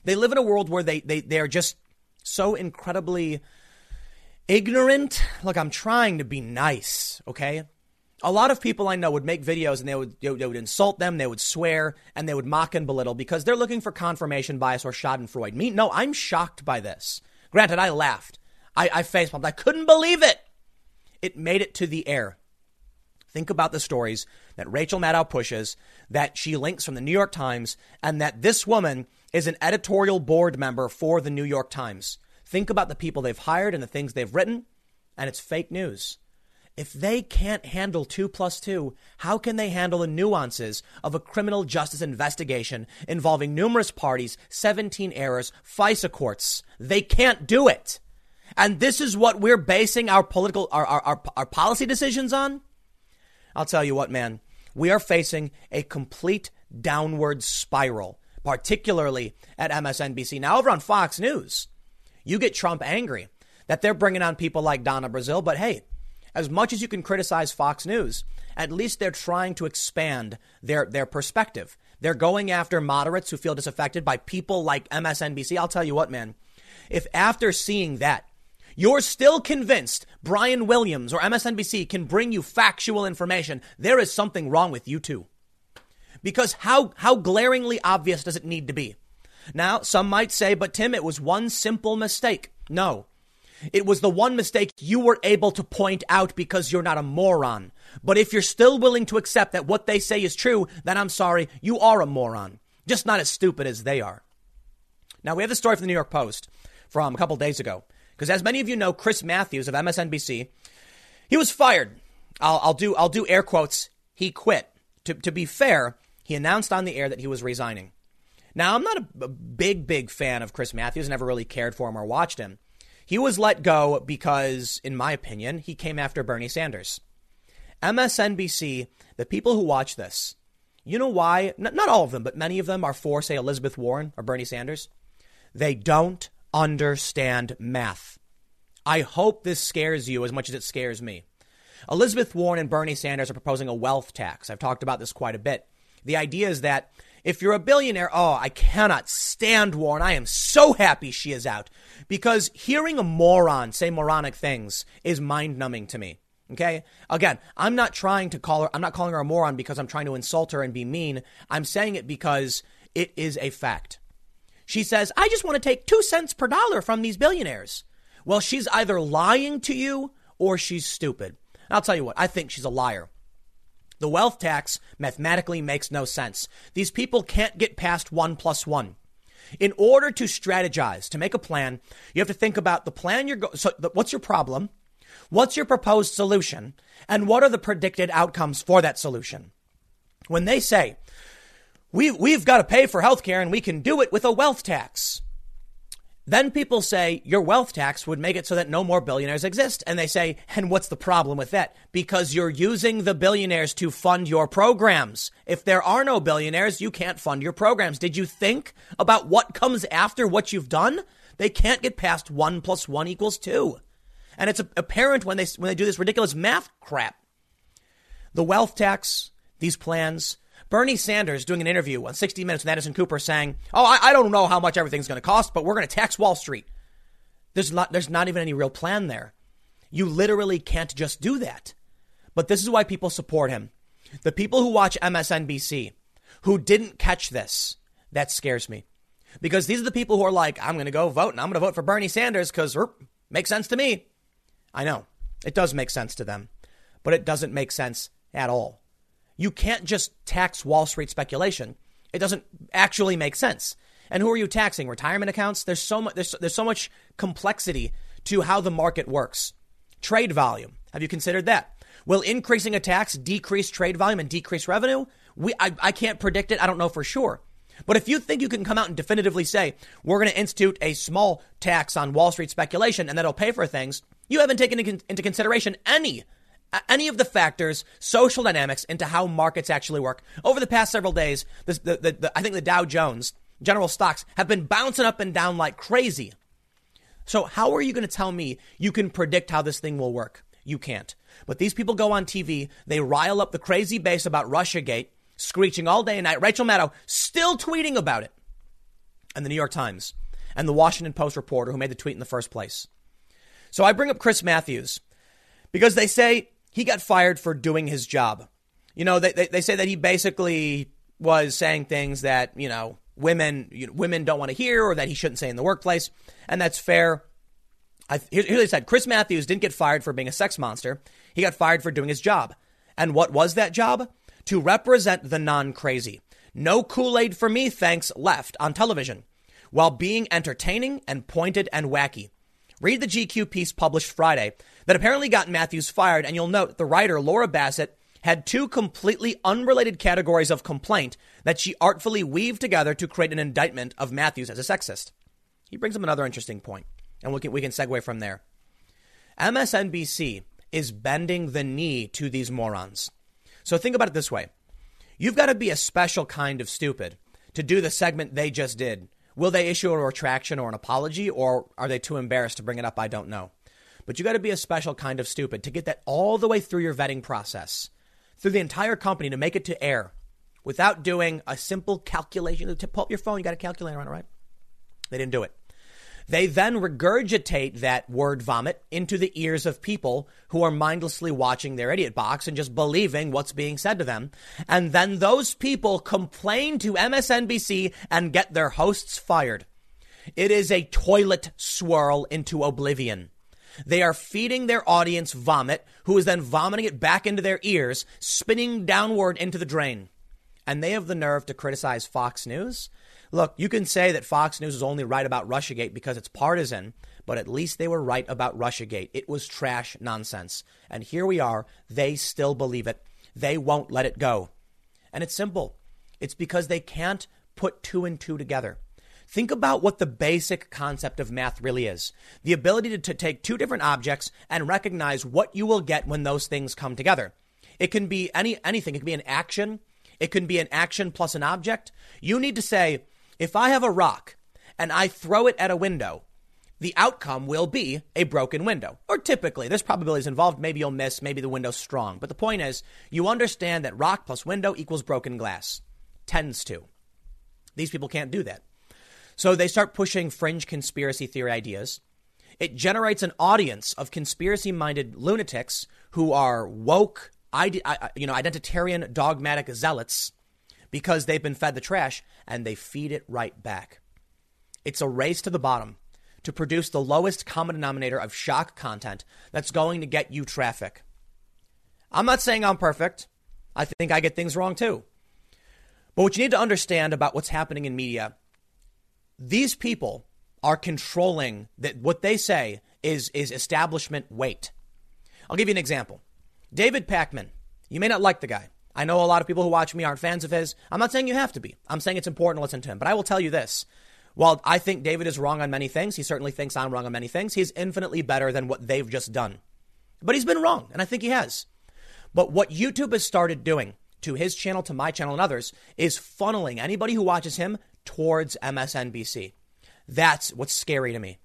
They live in a world where they, they, they're just so incredibly ignorant. Look, I'm trying to be nice, okay? A lot of people I know would make videos and they would, they would insult them, they would swear, and they would mock and belittle because they're looking for confirmation bias or Schadenfreude. Me, no, I'm shocked by this. Granted, I laughed. I, I facepalmed. I couldn't believe it. It made it to the air. Think about the stories that Rachel Maddow pushes, that she links from the New York Times, and that this woman is an editorial board member for the New York Times. Think about the people they've hired and the things they've written, and it's fake news. If they can't handle two plus two, how can they handle the nuances of a criminal justice investigation involving numerous parties, 17 errors, FISA courts? They can't do it. And this is what we're basing our political, our, our, our, our policy decisions on? I'll tell you what, man, we are facing a complete downward spiral, particularly at MSNBC. Now, over on Fox News, you get Trump angry that they're bringing on people like Donna Brazile, but hey, as much as you can criticize Fox News, at least they're trying to expand their, their perspective. They're going after moderates who feel disaffected by people like MSNBC. I'll tell you what, man, if after seeing that, you're still convinced Brian Williams or MSNBC can bring you factual information, there is something wrong with you too. Because how, how glaringly obvious does it need to be? Now, some might say, but Tim, it was one simple mistake. No. It was the one mistake you were able to point out because you're not a moron. But if you're still willing to accept that what they say is true, then I'm sorry, you are a moron. Just not as stupid as they are. Now, we have the story from the New York Post from a couple days ago. Because as many of you know, Chris Matthews of MSNBC, he was fired. I'll, I'll do I'll do air quotes. He quit. To, to be fair, he announced on the air that he was resigning. Now, I'm not a, a big, big fan of Chris Matthews, never really cared for him or watched him. He was let go because, in my opinion, he came after Bernie Sanders. MSNBC, the people who watch this, you know why? Not all of them, but many of them are for, say, Elizabeth Warren or Bernie Sanders. They don't understand math. I hope this scares you as much as it scares me. Elizabeth Warren and Bernie Sanders are proposing a wealth tax. I've talked about this quite a bit. The idea is that if you're a billionaire, oh, I cannot stand Warren. I am so happy she is out because hearing a moron say moronic things is mind numbing to me. Okay. Again, I'm not trying to call her, I'm not calling her a moron because I'm trying to insult her and be mean. I'm saying it because it is a fact. She says, I just want to take two cents per dollar from these billionaires. Well, she's either lying to you or she's stupid. I'll tell you what, I think she's a liar. The wealth tax mathematically makes no sense. These people can't get past one plus one. In order to strategize, to make a plan, you have to think about the plan you're going. So, the, what's your problem? What's your proposed solution? And what are the predicted outcomes for that solution? When they say, we, we've got to pay for healthcare and we can do it with a wealth tax. Then people say your wealth tax would make it so that no more billionaires exist. And they say, and what's the problem with that? Because you're using the billionaires to fund your programs. If there are no billionaires, you can't fund your programs. Did you think about what comes after what you've done? They can't get past one plus one equals two. And it's apparent when they, when they do this ridiculous math crap. The wealth tax, these plans, Bernie Sanders doing an interview on 60 Minutes with Anderson Cooper saying, Oh, I, I don't know how much everything's going to cost, but we're going to tax Wall Street. There's not, there's not even any real plan there. You literally can't just do that. But this is why people support him. The people who watch MSNBC who didn't catch this, that scares me. Because these are the people who are like, I'm going to go vote and I'm going to vote for Bernie Sanders because it makes sense to me. I know it does make sense to them, but it doesn't make sense at all. You can't just tax Wall Street speculation. It doesn't actually make sense. And who are you taxing? Retirement accounts? There's so much there's, there's so much complexity to how the market works. Trade volume. Have you considered that? Will increasing a tax decrease trade volume and decrease revenue? We, I, I can't predict it. I don't know for sure. But if you think you can come out and definitively say, we're going to institute a small tax on Wall Street speculation and that'll pay for things, you haven't taken into consideration any any of the factors, social dynamics into how markets actually work. Over the past several days, the, the, the, I think the Dow Jones general stocks have been bouncing up and down like crazy. So, how are you going to tell me you can predict how this thing will work? You can't. But these people go on TV, they rile up the crazy base about Russiagate, screeching all day and night. Rachel Maddow still tweeting about it. And the New York Times and the Washington Post reporter who made the tweet in the first place. So I bring up Chris Matthews because they say he got fired for doing his job. You know, they, they, they say that he basically was saying things that, you know, women you know, women don't want to hear or that he shouldn't say in the workplace. And that's fair. I, here, here they said Chris Matthews didn't get fired for being a sex monster. He got fired for doing his job. And what was that job? To represent the non crazy. No Kool Aid for me, thanks, left on television, while being entertaining and pointed and wacky. Read the GQ piece published Friday that apparently got Matthews fired, and you'll note the writer, Laura Bassett, had two completely unrelated categories of complaint that she artfully weaved together to create an indictment of Matthews as a sexist. He brings up another interesting point, and we can, we can segue from there. MSNBC is bending the knee to these morons. So think about it this way you've got to be a special kind of stupid to do the segment they just did. Will they issue a retraction or an apology, or are they too embarrassed to bring it up? I don't know. But you got to be a special kind of stupid to get that all the way through your vetting process through the entire company to make it to air without doing a simple calculation. To pull up your phone, you got a calculator on it, right? They didn't do it. They then regurgitate that word vomit into the ears of people who are mindlessly watching their idiot box and just believing what's being said to them. And then those people complain to MSNBC and get their hosts fired. It is a toilet swirl into oblivion. They are feeding their audience vomit, who is then vomiting it back into their ears, spinning downward into the drain. And they have the nerve to criticize Fox News? Look, you can say that Fox News is only right about Russiagate because it's partisan, but at least they were right about Russiagate. It was trash nonsense. And here we are. They still believe it. They won't let it go. And it's simple it's because they can't put two and two together. Think about what the basic concept of math really is the ability to, to, take two different objects and recognize what you will get when those things come together. It can be any anything. It can be an action. It can be an action plus an object. You need to say, if I have a rock and I throw it at a window, the outcome will be a broken window. Or typically, there's probabilities involved. Maybe you'll miss, maybe the window's strong. But the point is, you understand that rock plus window equals broken glass. Tends to. These people can't do that. So they start pushing fringe conspiracy theory ideas. It generates an audience of conspiracy minded lunatics who are woke, you know, identitarian, dogmatic zealots because they've been fed the trash and they feed it right back. It's a race to the bottom to produce the lowest common denominator of shock content that's going to get you traffic. I'm not saying I'm perfect. I think I get things wrong too. But what you need to understand about what's happening in media these people are controlling that what they say is is establishment weight. I'll give you an example. David Pakman. You may not like the guy. I know a lot of people who watch me aren't fans of his. I'm not saying you have to be. I'm saying it's important to listen to him. But I will tell you this. While I think David is wrong on many things, he certainly thinks I'm wrong on many things. He's infinitely better than what they've just done. But he's been wrong, and I think he has. But what YouTube has started doing to his channel, to my channel, and others is funneling anybody who watches him towards MSNBC. That's what's scary to me.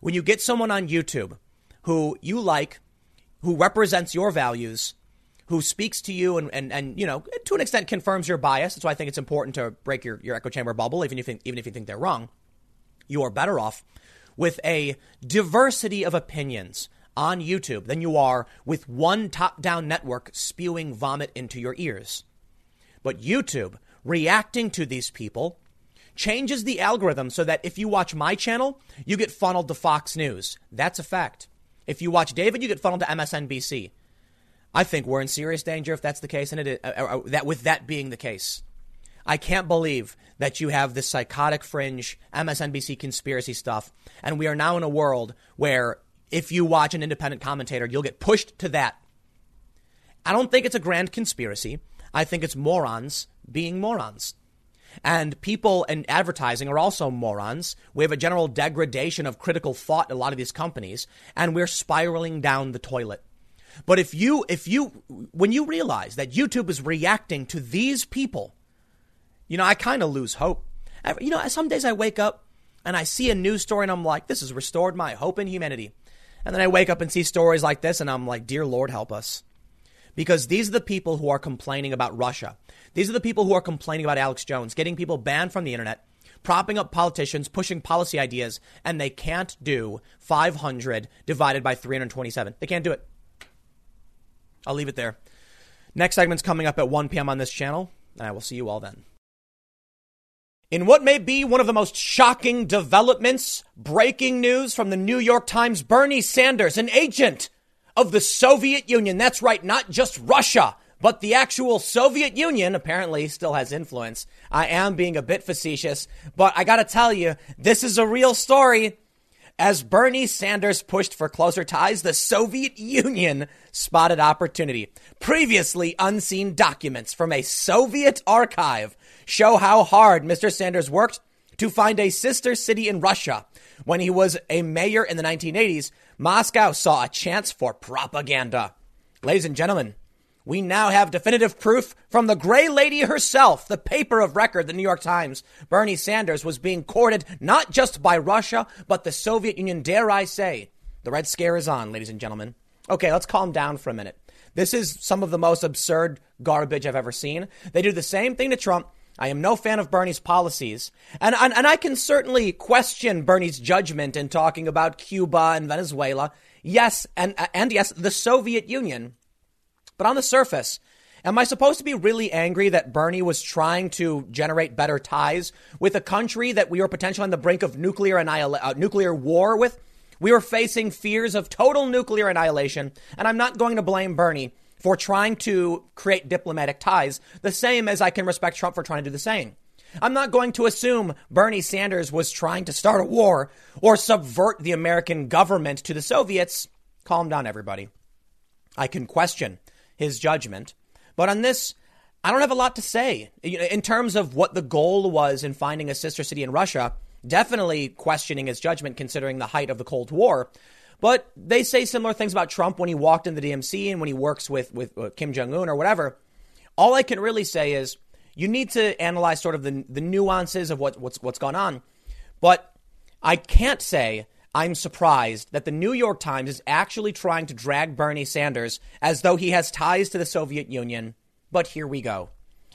When you get someone on YouTube who you like, who represents your values, who speaks to you and, and, and you know, to an extent confirms your bias. That's why I think it's important to break your, your echo chamber bubble, even if, even if you think they're wrong. You are better off with a diversity of opinions on YouTube than you are with one top down network spewing vomit into your ears. But YouTube reacting to these people changes the algorithm so that if you watch my channel, you get funneled to Fox News. That's a fact. If you watch David, you get funneled to MSNBC. I think we're in serious danger if that's the case, and it, uh, uh, uh, that with that being the case. I can't believe that you have this psychotic fringe MSNBC conspiracy stuff, and we are now in a world where if you watch an independent commentator, you'll get pushed to that. I don't think it's a grand conspiracy. I think it's morons being morons. And people and advertising are also morons. We have a general degradation of critical thought in a lot of these companies, and we're spiraling down the toilet. But if you, if you, when you realize that YouTube is reacting to these people, you know, I kind of lose hope. You know, some days I wake up and I see a news story and I'm like, this has restored my hope in humanity. And then I wake up and see stories like this and I'm like, dear Lord, help us. Because these are the people who are complaining about Russia. These are the people who are complaining about Alex Jones, getting people banned from the internet, propping up politicians, pushing policy ideas, and they can't do 500 divided by 327. They can't do it. I'll leave it there. Next segment's coming up at 1 p.m. on this channel, and I will see you all then. In what may be one of the most shocking developments, breaking news from the New York Times Bernie Sanders, an agent of the Soviet Union. That's right, not just Russia, but the actual Soviet Union apparently still has influence. I am being a bit facetious, but I gotta tell you, this is a real story. As Bernie Sanders pushed for closer ties, the Soviet Union spotted opportunity. Previously unseen documents from a Soviet archive show how hard Mr. Sanders worked to find a sister city in Russia. When he was a mayor in the 1980s, Moscow saw a chance for propaganda. Ladies and gentlemen, we now have definitive proof from the Gray Lady herself, the paper of record, the New York Times. Bernie Sanders was being courted not just by Russia, but the Soviet Union, dare I say. The Red Scare is on, ladies and gentlemen. Okay, let's calm down for a minute. This is some of the most absurd garbage I've ever seen. They do the same thing to Trump. I am no fan of Bernie's policies. And, and, and I can certainly question Bernie's judgment in talking about Cuba and Venezuela. Yes, and, and yes, the Soviet Union. But on the surface, am I supposed to be really angry that Bernie was trying to generate better ties with a country that we were potentially on the brink of nuclear annihil- uh, nuclear war with? We were facing fears of total nuclear annihilation, and I'm not going to blame Bernie for trying to create diplomatic ties, the same as I can respect Trump for trying to do the same. I'm not going to assume Bernie Sanders was trying to start a war or subvert the American government to the Soviets. Calm down, everybody. I can question his judgment. But on this, I don't have a lot to say. In terms of what the goal was in finding a sister city in Russia, definitely questioning his judgment considering the height of the Cold War. But they say similar things about Trump when he walked in the DMZ and when he works with, with uh, Kim Jong un or whatever. All I can really say is you need to analyze sort of the, the nuances of what, what's, what's gone on. But I can't say I'm surprised that the New York Times is actually trying to drag Bernie Sanders as though he has ties to the Soviet Union. But here we go.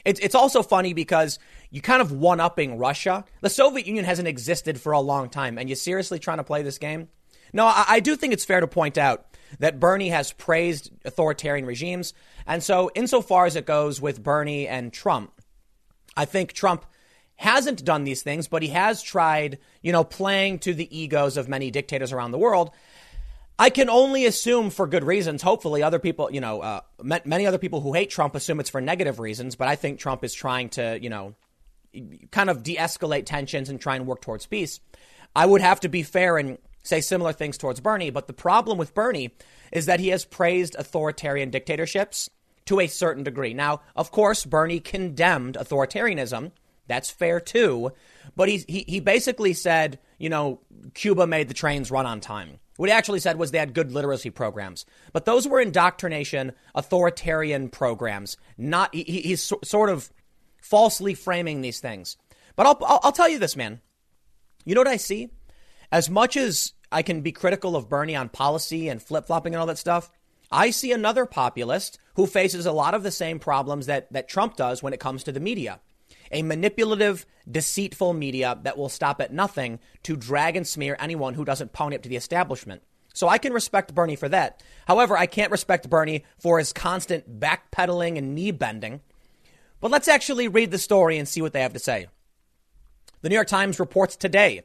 It's, it's also funny because you kind of one upping Russia. The Soviet Union hasn't existed for a long time, and you're seriously trying to play this game? No, I, I do think it's fair to point out that Bernie has praised authoritarian regimes. And so, insofar as it goes with Bernie and Trump, I think Trump hasn't done these things, but he has tried, you know, playing to the egos of many dictators around the world. I can only assume for good reasons. Hopefully, other people, you know, uh, many other people who hate Trump assume it's for negative reasons, but I think Trump is trying to, you know, kind of de escalate tensions and try and work towards peace. I would have to be fair and say similar things towards Bernie, but the problem with Bernie is that he has praised authoritarian dictatorships to a certain degree. Now, of course, Bernie condemned authoritarianism that's fair too. But he, he, he basically said, you know, Cuba made the trains run on time. What he actually said was they had good literacy programs. But those were indoctrination, authoritarian programs. Not he, He's so, sort of falsely framing these things. But I'll, I'll, I'll tell you this, man. You know what I see? As much as I can be critical of Bernie on policy and flip flopping and all that stuff, I see another populist who faces a lot of the same problems that, that Trump does when it comes to the media a manipulative, deceitful media that will stop at nothing to drag and smear anyone who doesn't pony up to the establishment. So I can respect Bernie for that. However, I can't respect Bernie for his constant backpedaling and knee bending. But let's actually read the story and see what they have to say. The New York Times reports today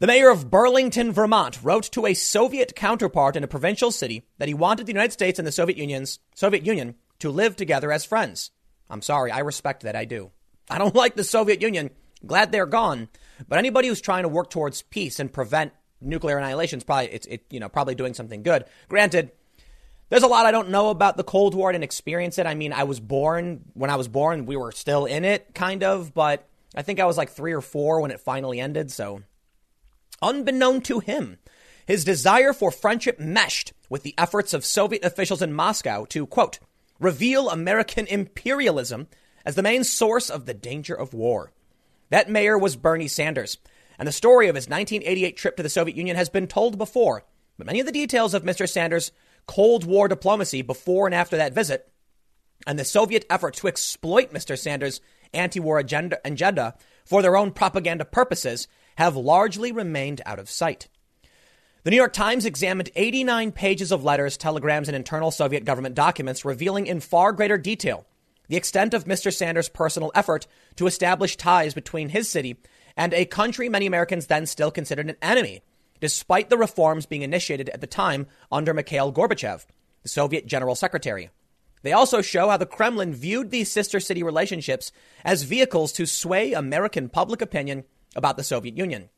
the mayor of Burlington, Vermont, wrote to a Soviet counterpart in a provincial city that he wanted the United States and the Soviet Union's Soviet Union to live together as friends. I'm sorry, I respect that, I do. I don't (laughs) like the Soviet Union. Glad they're gone. But anybody who's trying to work towards peace and prevent nuclear annihilation is probably it's it, you know probably doing something good. Granted, there's a lot I don't know about the Cold War. and experience it. I mean, I was born when I was born. We were still in it, kind of, but I think I was like three or four when it finally ended. So, unbeknown to him, his desire for friendship meshed with the efforts of Soviet officials in Moscow to, quote, reveal American imperialism as the main source of the danger of war. That mayor was Bernie Sanders, and the story of his 1988 trip to the Soviet Union has been told before, but many of the details of Mr. Sanders' Cold War diplomacy before and after that visit, and the Soviet effort to exploit Mr. Sanders' anti war agenda, agenda for their own propaganda purposes have largely remained out of sight. The New York Times examined 89 pages of letters, telegrams, and internal Soviet government documents, revealing in far greater detail the extent of Mr. Sanders' personal effort to establish ties between his city and a country many Americans then still considered an enemy, despite the reforms being initiated at the time under Mikhail Gorbachev, the Soviet General Secretary. They also show how the Kremlin viewed these sister city relationships as vehicles to sway American public opinion about the Soviet Union.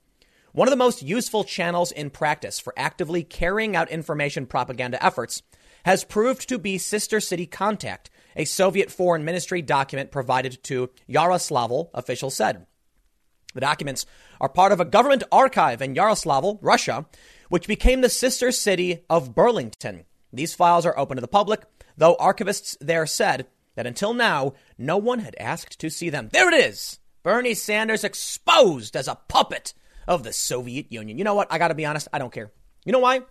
One of the most useful channels in practice for actively carrying out information propaganda efforts has proved to be Sister City Contact, a Soviet Foreign Ministry document provided to Yaroslavl, officials said. The documents are part of a government archive in Yaroslavl, Russia, which became the sister city of Burlington. These files are open to the public, though archivists there said that until now, no one had asked to see them. There it is! Bernie Sanders exposed as a puppet of the Soviet Union. You know what? I got to be honest. I don't care. You know why?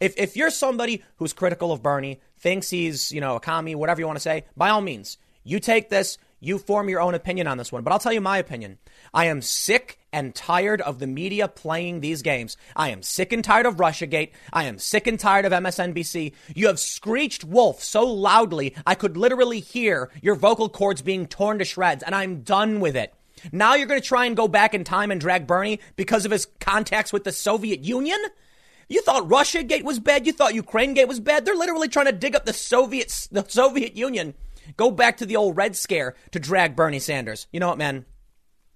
If, if you're somebody who's critical of Bernie, thinks he's, you know, a commie, whatever you want to say, by all means, you take this, you form your own opinion on this one. But I'll tell you my opinion. I am sick and tired of the media playing these games. I am sick and tired of Russiagate. I am sick and tired of MSNBC. You have screeched wolf so loudly, I could literally hear your vocal cords being torn to shreds, and I'm done with it. Now you're going to try and go back in time and drag Bernie because of his contacts with the Soviet Union? You thought Russia Gate was bad? You thought Ukraine Gate was bad? They're literally trying to dig up the Soviet the Soviet Union. Go back to the old Red Scare to drag Bernie Sanders. You know what, man?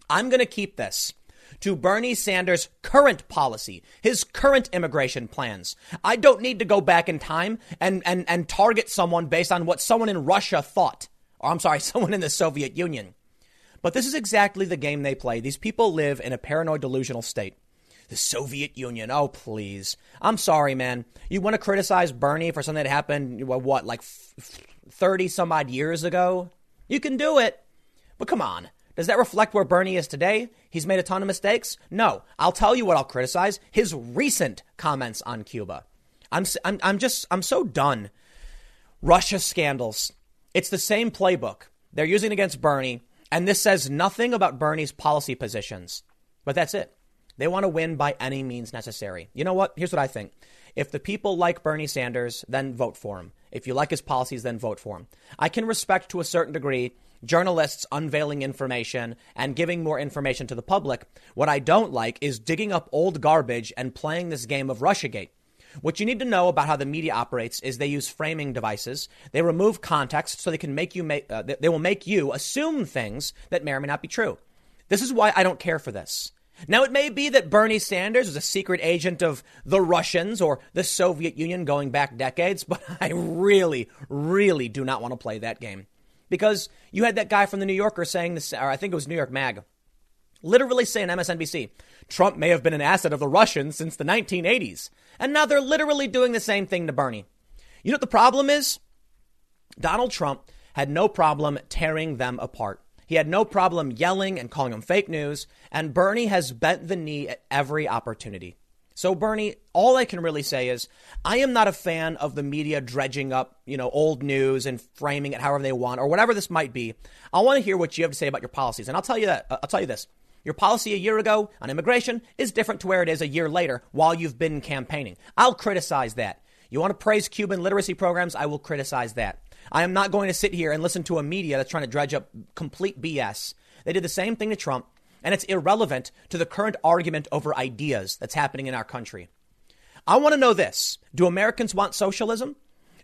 I'm going to keep this to Bernie Sanders' current policy, his current immigration plans. I don't need to go back in time and, and, and target someone based on what someone in Russia thought. Or I'm sorry, (laughs) someone in the Soviet Union. But this is exactly the game they play. These people live in a paranoid delusional state. The Soviet Union. Oh, please. I'm sorry, man. You want to criticize Bernie for something that happened, what, like 30 some odd years ago? You can do it. But come on. Does that reflect where Bernie is today? He's made a ton of mistakes? No. I'll tell you what I'll criticize his recent comments on Cuba. I'm, I'm, I'm just, I'm so done. Russia scandals. It's the same playbook. They're using against Bernie. And this says nothing about Bernie's policy positions. But that's it. They want to win by any means necessary. You know what? Here's what I think. If the people like Bernie Sanders, then vote for him. If you like his policies, then vote for him. I can respect to a certain degree journalists unveiling information and giving more information to the public. What I don't like is digging up old garbage and playing this game of Russiagate. What you need to know about how the media operates is they use framing devices. They remove context so they can make you make, uh, they will make you assume things that may or may not be true. This is why I don't care for this. Now, it may be that Bernie Sanders was a secret agent of the Russians or the Soviet Union going back decades, (laughs) but I really, really do not want to play that game. Because you had that guy from the New Yorker saying this, or I think it was New York Mag, literally saying MSNBC, Trump may have been an asset of the Russians since the 1980s. And now they're literally doing the same thing to Bernie. You know what the problem is? Donald Trump had no problem tearing them apart. He had no problem yelling and calling them fake news. And Bernie has bent the knee at every opportunity. So, Bernie, all I can really say is I am not a fan of the media dredging up, you know, old news and framing it however they want or whatever this might be. I want to hear what you have to say about your policies. And I'll tell you that, uh, I'll tell you this. Your policy a year ago on immigration is different to where it is a year later while you've been campaigning. I'll criticize that. You want to praise Cuban literacy programs? I will criticize that. I am not going to sit here and listen to a media that's trying to dredge up complete BS. They did the same thing to Trump and it's irrelevant to the current argument over ideas that's happening in our country. I want to know this Do Americans want socialism?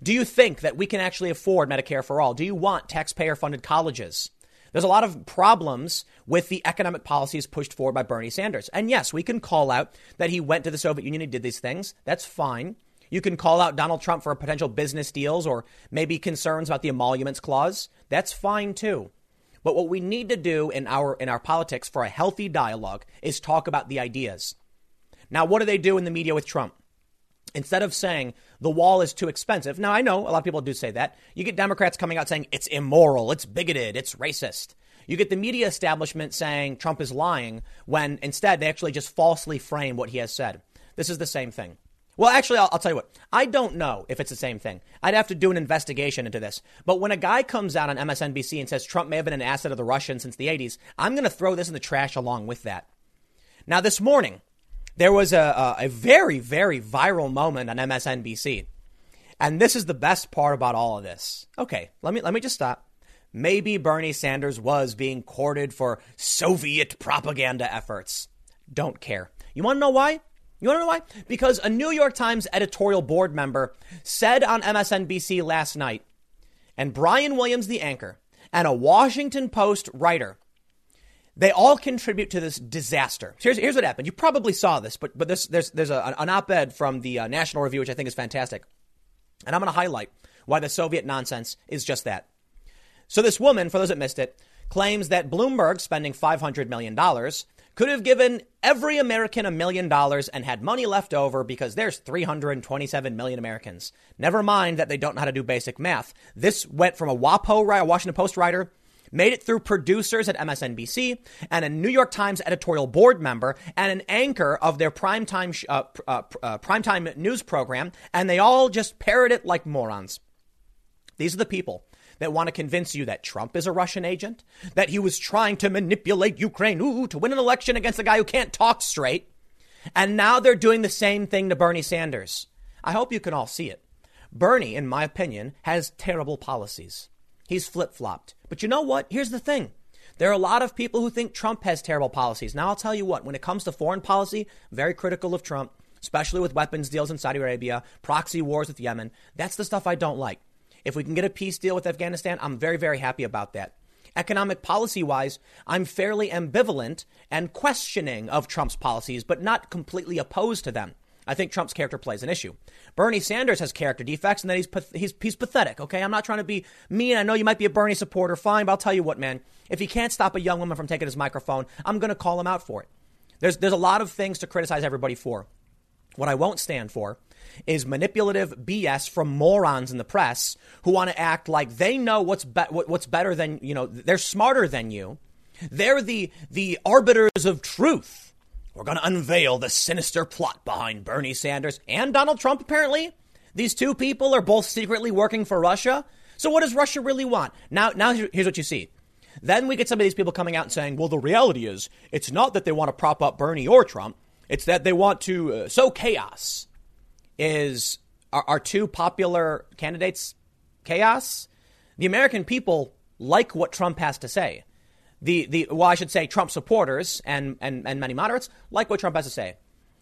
Do you think that we can actually afford Medicare for all? Do you want taxpayer funded colleges? There's a lot of problems with the economic policies pushed forward by Bernie Sanders. And yes, we can call out that he went to the Soviet Union and did these things. That's fine. You can call out Donald Trump for potential business deals or maybe concerns about the emoluments clause. That's fine too. But what we need to do in our in our politics for a healthy dialogue is talk about the ideas. Now, what do they do in the media with Trump? Instead of saying the wall is too expensive. Now, I know a lot of people do say that. You get Democrats coming out saying it's immoral, it's bigoted, it's racist. You get the media establishment saying Trump is lying when instead they actually just falsely frame what he has said. This is the same thing. Well, actually, I'll, I'll, tell you what. I don't know if it's the same thing. I'd have to do an investigation into this. But when a guy comes out on MSNBC and says Trump may have been an asset of the Russians since the 80s, I'm going to throw this in the trash along with that. Now, this morning, there was a, a, a very, very viral moment on MSNBC. And this is the best part about all of this. Okay, let me, let me just stop. Maybe Bernie Sanders was being courted for Soviet propaganda efforts. Don't care. You want to know why? You want to know why? Because a New York Times editorial board member said on MSNBC last night, and Brian Williams, the anchor, and a Washington Post writer, they all contribute to this disaster. Here's, here's what happened. You probably saw this, but, but this, there's, there's a, an op ed from the uh, National Review, which I think is fantastic. And I'm going to highlight why the Soviet nonsense is just that. So, this woman, for those that missed it, claims that Bloomberg spending $500 million could have given every American a million dollars and had money left over because there's 327 million Americans. Never mind that they don't know how to do basic math. This went from a WAPO, a Washington Post writer, made it through producers at MSNBC and a New York Times editorial board member and an anchor of their primetime uh, uh, uh, primetime news program, and they all just parrot it like morons. These are the people that want to convince you that Trump is a Russian agent, that he was trying to manipulate Ukraine ooh, to win an election against a guy who can't talk straight. And now they're doing the same thing to Bernie Sanders. I hope you can all see it. Bernie, in my opinion, has terrible policies. He's flip flopped. But you know what? Here's the thing. There are a lot of people who think Trump has terrible policies. Now, I'll tell you what, when it comes to foreign policy, very critical of Trump, especially with weapons deals in Saudi Arabia, proxy wars with Yemen. That's the stuff I don't like. If we can get a peace deal with Afghanistan, I'm very, very happy about that. Economic policy wise, I'm fairly ambivalent and questioning of Trump's policies, but not completely opposed to them. I think Trump's character plays an issue. Bernie Sanders has character defects and that he's, he's, he's pathetic, okay? I'm not trying to be mean. I know you might be a Bernie supporter, fine, but I'll tell you what, man. If he can't stop a young woman from taking his microphone, I'm going to call him out for it. There's, there's a lot of things to criticize everybody for. What I won't stand for is manipulative BS from morons in the press who want to act like they know what's be- what's better than you know. They're smarter than you. They're the the arbiters of truth. We're going to unveil the sinister plot behind Bernie Sanders and Donald Trump. Apparently, these two people are both secretly working for Russia. So what does Russia really want? Now, now here's what you see. Then we get some of these people coming out and saying, well, the reality is it's not that they want to prop up Bernie or Trump. It's that they want to uh, sow chaos is our, our two popular candidates chaos. The American people like what Trump has to say. The, the well, I should say Trump supporters and, and, and many moderates like what Trump has to say.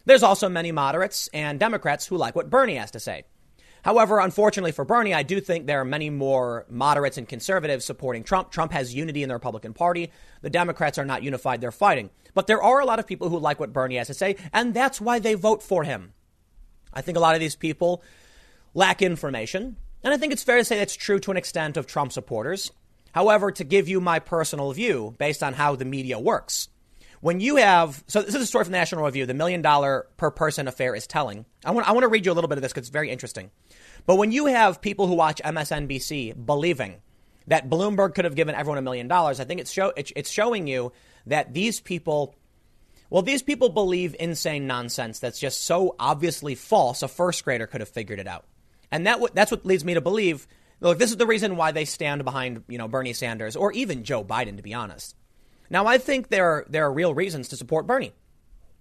There's also many moderates and Democrats who like what Bernie has to say. However, unfortunately for Bernie, I do think there are many more moderates and conservatives supporting Trump. Trump has unity in the Republican Party. The Democrats are not unified, they're fighting. But there are a lot of people who like what Bernie has to say, and that's why they vote for him. I think a lot of these people lack information. And I think it's fair to say that's true to an extent of Trump supporters. However, to give you my personal view based on how the media works, when you have, so this is a story from the National Review, the million dollar per person affair is telling. I want, I want to read you a little bit of this because it's very interesting. But when you have people who watch MSNBC believing that Bloomberg could have given everyone a million dollars, I think it's, show, it's showing you that these people well, these people believe insane nonsense that's just so obviously false, a first grader could have figured it out. And that that's what leads me to believe, look, this is the reason why they stand behind, you know, Bernie Sanders or even Joe Biden, to be honest. Now, I think there are, there are real reasons to support Bernie.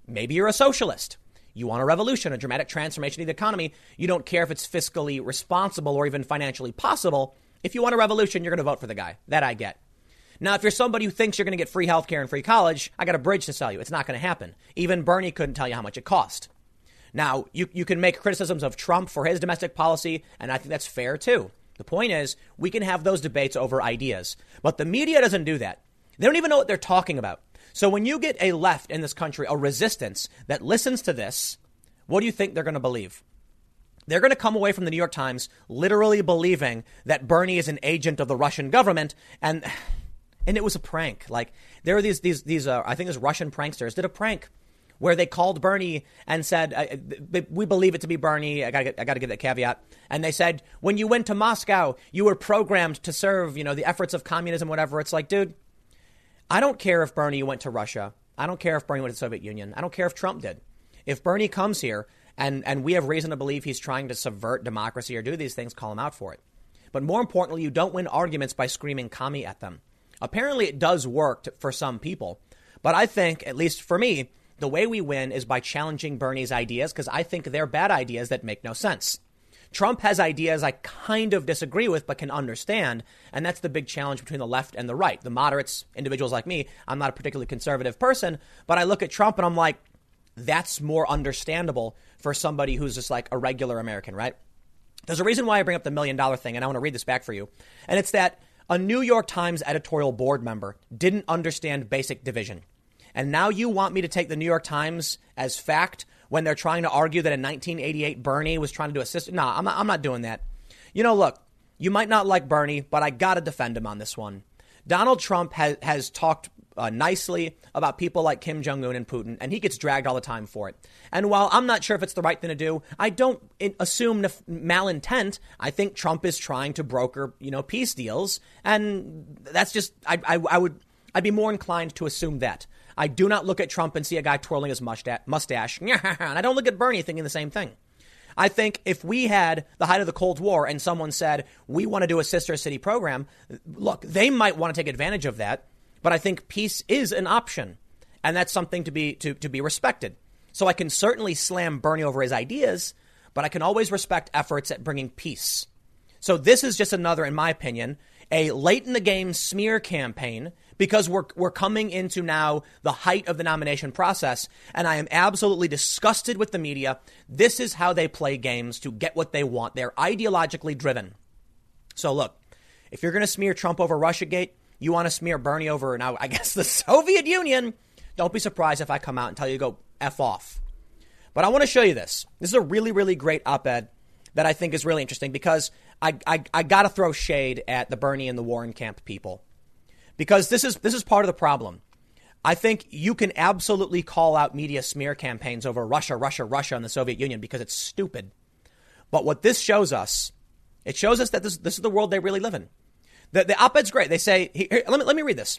Maybe you're a socialist. You want a revolution, a dramatic transformation of the economy. You don't care if it's fiscally responsible or even financially possible. If you want a revolution, you're going to vote for the guy. That I get. Now, if you're somebody who thinks you're going to get free healthcare and free college, I got a bridge to sell you. It's not going to happen. Even Bernie couldn't tell you how much it cost. Now, you, you can make criticisms of Trump for his domestic policy, and I think that's fair too. The point is, we can have those debates over ideas. But the media doesn't do that. They don't even know what they're talking about. So when you get a left in this country, a resistance that listens to this, what do you think they're going to believe? They're going to come away from the New York Times literally believing that Bernie is an agent of the Russian government. And and it was a prank. Like there were these these these uh, I think these Russian pranksters did a prank where they called Bernie and said, "We believe it to be Bernie." I got I got to give that caveat. And they said, "When you went to Moscow, you were programmed to serve, you know, the efforts of communism, whatever." It's like, dude, I don't care if Bernie went to Russia. I don't care if Bernie went to the Soviet Union. I don't care if Trump did. If Bernie comes here and and we have reason to believe he's trying to subvert democracy or do these things, call him out for it. But more importantly, you don't win arguments by screaming commie at them. Apparently, it does work for some people. But I think, at least for me, the way we win is by challenging Bernie's ideas because I think they're bad ideas that make no sense. Trump has ideas I kind of disagree with but can understand, and that's the big challenge between the left and the right. The moderates, individuals like me, I'm not a particularly conservative person, but I look at Trump and I'm like, that's more understandable for somebody who's just like a regular American, right? There's a reason why I bring up the million dollar thing, and I want to read this back for you. And it's that a New York Times editorial board member didn't understand basic division. And now you want me to take the New York Times as fact when they're trying to argue that in 1988 Bernie was trying to do a system. No, I'm not, I'm not doing that. You know, look, you might not like Bernie, but I got to defend him on this one. Donald Trump has, has talked uh, nicely about people like Kim Jong Un and Putin, and he gets dragged all the time for it. And while I'm not sure if it's the right thing to do, I don't assume nef- malintent. I think Trump is trying to broker, you know, peace deals, and that's just I, I, I would I'd be more inclined to assume that. I do not look at Trump and see a guy twirling his mustache, (laughs) and I don't look at Bernie thinking the same thing. I think if we had the height of the Cold War and someone said, we want to do a sister city program, look, they might want to take advantage of that. But I think peace is an option, and that's something to be to, to be respected. So I can certainly slam Bernie over his ideas, but I can always respect efforts at bringing peace. So this is just another, in my opinion, a late in the game smear campaign because we're, we're coming into now the height of the nomination process. And I am absolutely disgusted with the media. This is how they play games to get what they want. They're ideologically driven. So look, if you're going to smear Trump over Russiagate, you want to smear Bernie over now, I guess, the (laughs) Soviet Union. Don't be surprised if I come out and tell you to go F off. But I want to show you this. This is a really, really great op ed that I think is really interesting because I, I, I got to throw shade at the Bernie and the Warren camp people. Because this is, this is part of the problem. I think you can absolutely call out media smear campaigns over Russia, Russia, Russia, and the Soviet Union because it's stupid. But what this shows us, it shows us that this, this is the world they really live in. The, the op ed's great. They say, here, let, me, let me read this.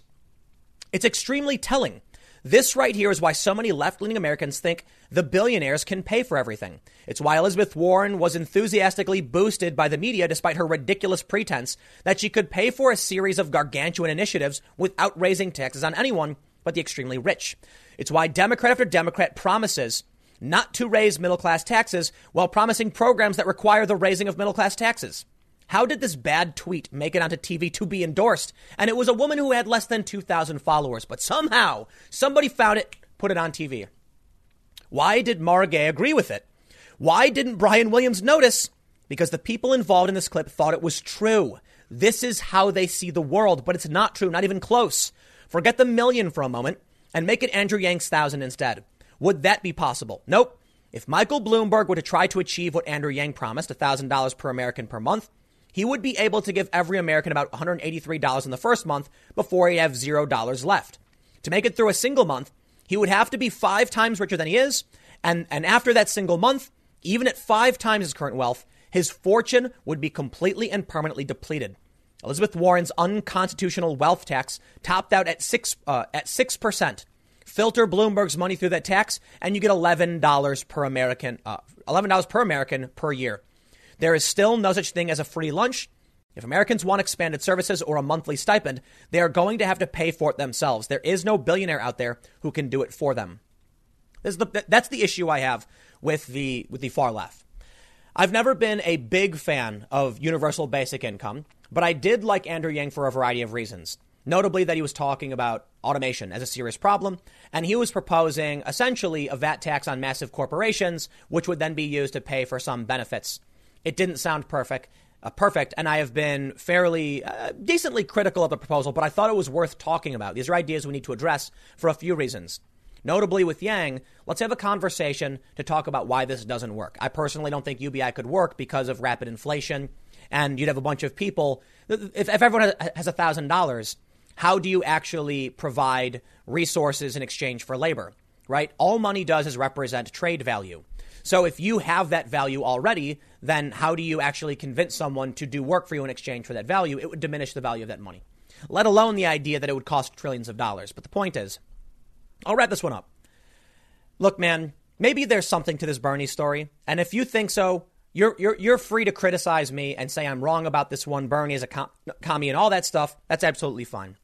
It's extremely telling. This right here is why so many left leaning Americans think the billionaires can pay for everything. It's why Elizabeth Warren was enthusiastically boosted by the media despite her ridiculous pretense that she could pay for a series of gargantuan initiatives without raising taxes on anyone but the extremely rich. It's why Democrat after Democrat promises not to raise middle class taxes while promising programs that require the raising of middle class taxes. How did this bad tweet make it onto TV to be endorsed? And it was a woman who had less than 2,000 followers, but somehow somebody found it, put it on TV. Why did Mara Gay agree with it? Why didn't Brian Williams notice? Because the people involved in this clip thought it was true. This is how they see the world, but it's not true, not even close. Forget the million for a moment and make it Andrew Yang's thousand instead. Would that be possible? Nope. If Michael Bloomberg were to try to achieve what Andrew Yang promised, $1,000 per American per month, he would be able to give every American about $183 in the first month before he'd have $0 left. To make it through a single month, he would have to be five times richer than he is. And, and after that single month, even at five times his current wealth, his fortune would be completely and permanently depleted. Elizabeth Warren's unconstitutional wealth tax topped out at six uh, at six percent. Filter Bloomberg's money through that tax, and you get eleven dollars per American, uh, eleven dollars per American per year. There is still no such thing as a free lunch. If Americans want expanded services or a monthly stipend, they are going to have to pay for it themselves. There is no billionaire out there who can do it for them. The, that's the issue I have with the, with the far left. I've never been a big fan of universal basic income, but I did like Andrew Yang for a variety of reasons. Notably, that he was talking about automation as a serious problem, and he was proposing essentially a VAT tax on massive corporations, which would then be used to pay for some benefits it didn't sound perfect. Uh, perfect, and I have been fairly uh, decently critical of the proposal, but I thought it was worth talking about. These are ideas we need to address for a few reasons. Notably with Yang, let's have a conversation to talk about why this doesn't work. I personally don't think UBI could work because of rapid inflation, and you'd have a bunch of people. If, if everyone has $1,000, how do you actually provide resources in exchange for labor? right? All money does is represent trade value. So if you have that value already, then how do you actually convince someone to do work for you in exchange for that value? It would diminish the value of that money, let alone the idea that it would cost trillions of dollars. But the point is, I'll wrap this one up. Look, man, maybe there's something to this Bernie story. And if you think so, you're, you're, you're free to criticize me and say I'm wrong about this one. Bernie is a com- commie and all that stuff. That's absolutely fine.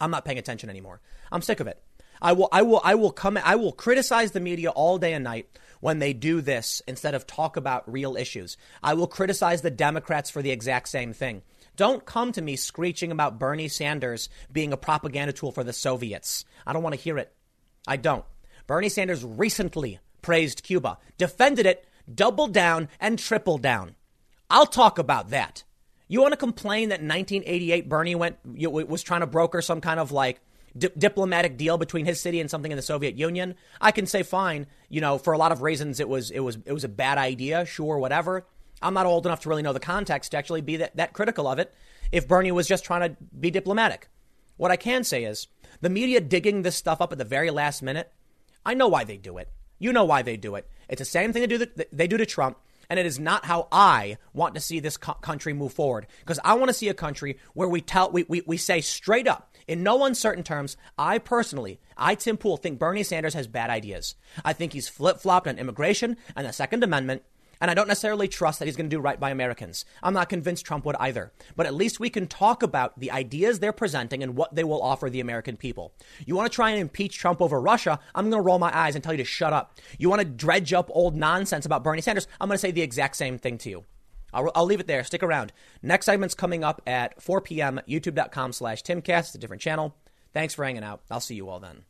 I'm not paying attention anymore. I'm sick of it. I will, I will, I will come, I will criticize the media all day and night when they do this instead of talk about real issues. I will criticize the Democrats for the exact same thing. Don't come to me screeching about Bernie Sanders being a propaganda tool for the Soviets. I don't want to hear it. I don't. Bernie Sanders recently praised Cuba, defended it, doubled down, and tripled down. I'll talk about that. You want to complain that 1988 Bernie went was trying to broker some kind of like di- diplomatic deal between his city and something in the Soviet Union, I can say fine. You know, for a lot of reasons, it was it was it was a bad idea. Sure, whatever. I'm not old enough to really know the context to actually be that, that critical of it. If Bernie was just trying to be diplomatic, what I can say is the media digging this stuff up at the very last minute. I know why they do it. You know why they do it. It's the same thing they do that they do to Trump and it is not how I want to see this co- country move forward. Because I want to see a country where we tell, we, we, we say straight up, in no uncertain terms, I personally, I, Tim Pool, think Bernie Sanders has bad ideas. I think he's flip flopped on immigration and the Second Amendment. And I don't necessarily trust that he's going to do right by Americans. I'm not convinced Trump would either. But at least we can talk about the ideas they're presenting and what they will offer the American people. You want to try and impeach Trump over Russia? I'm going to roll my eyes and tell you to shut up. You want to dredge up old nonsense about Bernie Sanders? I'm going to say the exact same thing to you. I'll, I'll, leave it there. Stick around. Next segment's coming up at 4 p.m. YouTube.com slash Timcast. It's a different channel. Thanks for hanging out. I'll see you all then.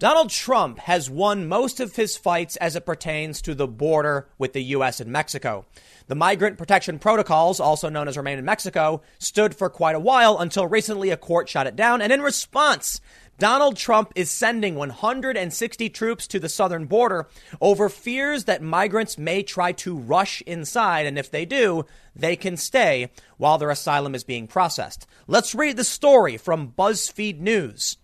Donald Trump has won most of his fights as it pertains to the border with the U.S. and Mexico. The migrant protection protocols, also known as Remain in Mexico, stood for quite a while until recently a court shot it down. And in response, Donald Trump is sending 160 troops to the southern border over fears that migrants may try to rush inside. And if they do, they can stay while their asylum is being processed. Let's read the story from BuzzFeed News.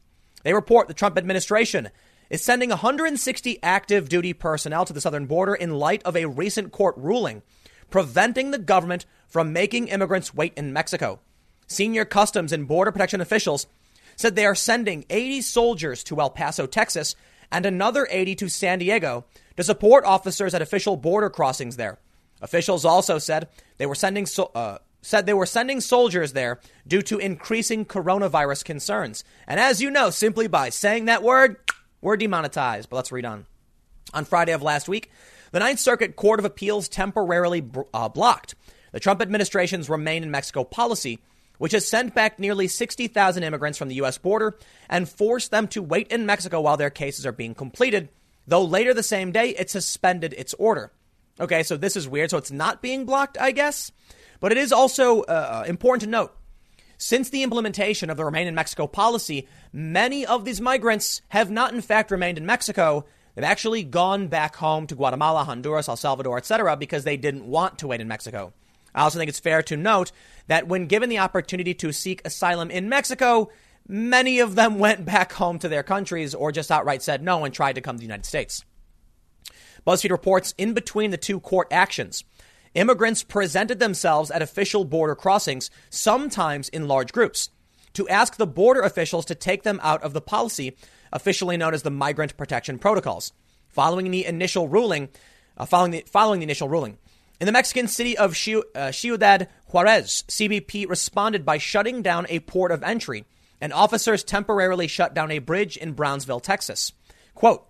They report the Trump administration is sending 160 active duty personnel to the southern border in light of a recent court ruling preventing the government from making immigrants wait in Mexico. Senior Customs and Border Protection officials said they are sending 80 soldiers to El Paso, Texas, and another 80 to San Diego to support officers at official border crossings there. Officials also said they were sending so, uh, said they were sending soldiers there due to increasing coronavirus concerns. And as you know, simply by saying that word, we're demonetized. But let's read on. On Friday of last week, the Ninth Circuit Court of Appeals temporarily uh, blocked the Trump administration's Remain in Mexico policy, which has sent back nearly 60,000 immigrants from the U.S. border and forced them to wait in Mexico while their cases are being completed, though later the same day it suspended its order. Okay, so this is weird. So it's not being blocked, I guess. But it is also uh, important to note since the implementation of the Remain in Mexico policy, many of these migrants have not, in fact, remained in Mexico. They've actually gone back home to Guatemala, Honduras, El Salvador, etc., because they didn't want to wait in Mexico. I also think it's fair to note that when given the opportunity to seek asylum in Mexico, many of them (laughs) went back home to their countries or just outright said no and tried to come to the United States. BuzzFeed reports in between the two court actions, immigrants presented themselves at official border crossings, sometimes in large groups, to ask the border officials to take them out of the policy, officially known as the Migrant Protection Protocols. Following the initial ruling, uh, following, the, following the initial ruling, in the Mexican city of uh, Ciudad Juarez, CBP responded by shutting down a port of entry, and officers temporarily shut down a bridge in Brownsville, Texas. Quote,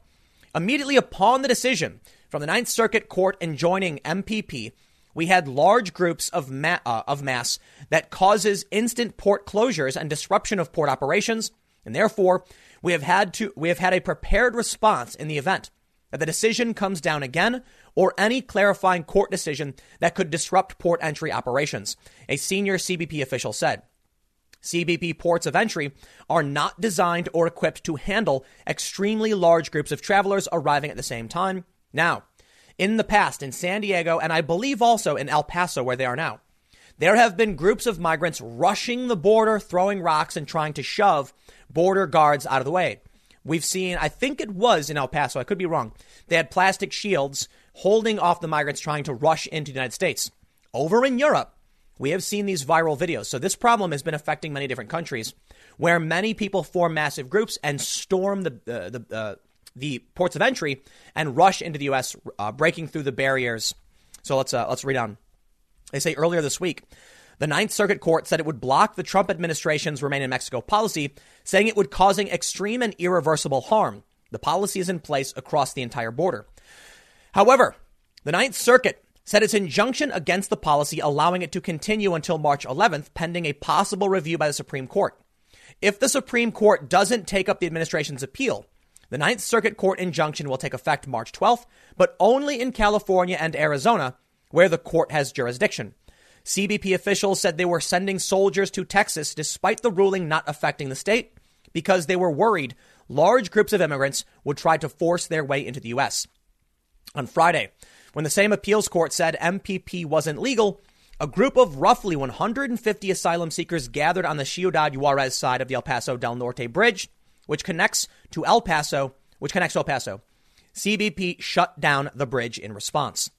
immediately upon the decision from the Ninth Circuit Court enjoining MPP we had large groups of, ma- uh, of mass that causes instant port closures and disruption of port operations, and therefore we have had to we have had a prepared response in the event that the decision comes down again or any clarifying court decision that could disrupt port entry operations, a senior CBP official said. CBP ports of entry are not designed or equipped to handle extremely large groups of travelers arriving at the same time. Now, in the past in San Diego and I believe also in El Paso, where they are now. There have been groups of migrants rushing the border, throwing rocks, and trying to shove border guards out of the way. We've seen, I think it was in El Paso, I could be wrong. They had plastic shields holding off the migrants trying to rush into the United States. Over in Europe, we have seen these viral videos. So this problem has been affecting many different countries where many people form massive groups and storm the, uh, the, uh, the ports of entry and rush into the U.S., uh, breaking through the barriers. So let's, uh, let's read on. They say earlier this week, the Ninth Circuit Court said it would block the Trump administration's Remain in Mexico policy, saying it would causing extreme and irreversible harm. The policy is in place across the entire border. However, the Ninth Circuit said its injunction against the policy allowing it to continue until March 11th, pending a possible review by the Supreme Court. If the Supreme Court doesn't take up the administration's appeal, the Ninth Circuit Court injunction will take effect March 12th, but only in California and Arizona, where the court has jurisdiction. CBP officials said they were sending soldiers to Texas despite the ruling not affecting the state because they were worried large groups of immigrants would try to force their way into the U.S. On Friday, when the same appeals court said MPP wasn't legal, a group of roughly 150 asylum seekers gathered on the Ciudad Juarez side of the El Paso del Norte bridge, which connects to El Paso, which connects El Paso. CBP shut down the bridge in response.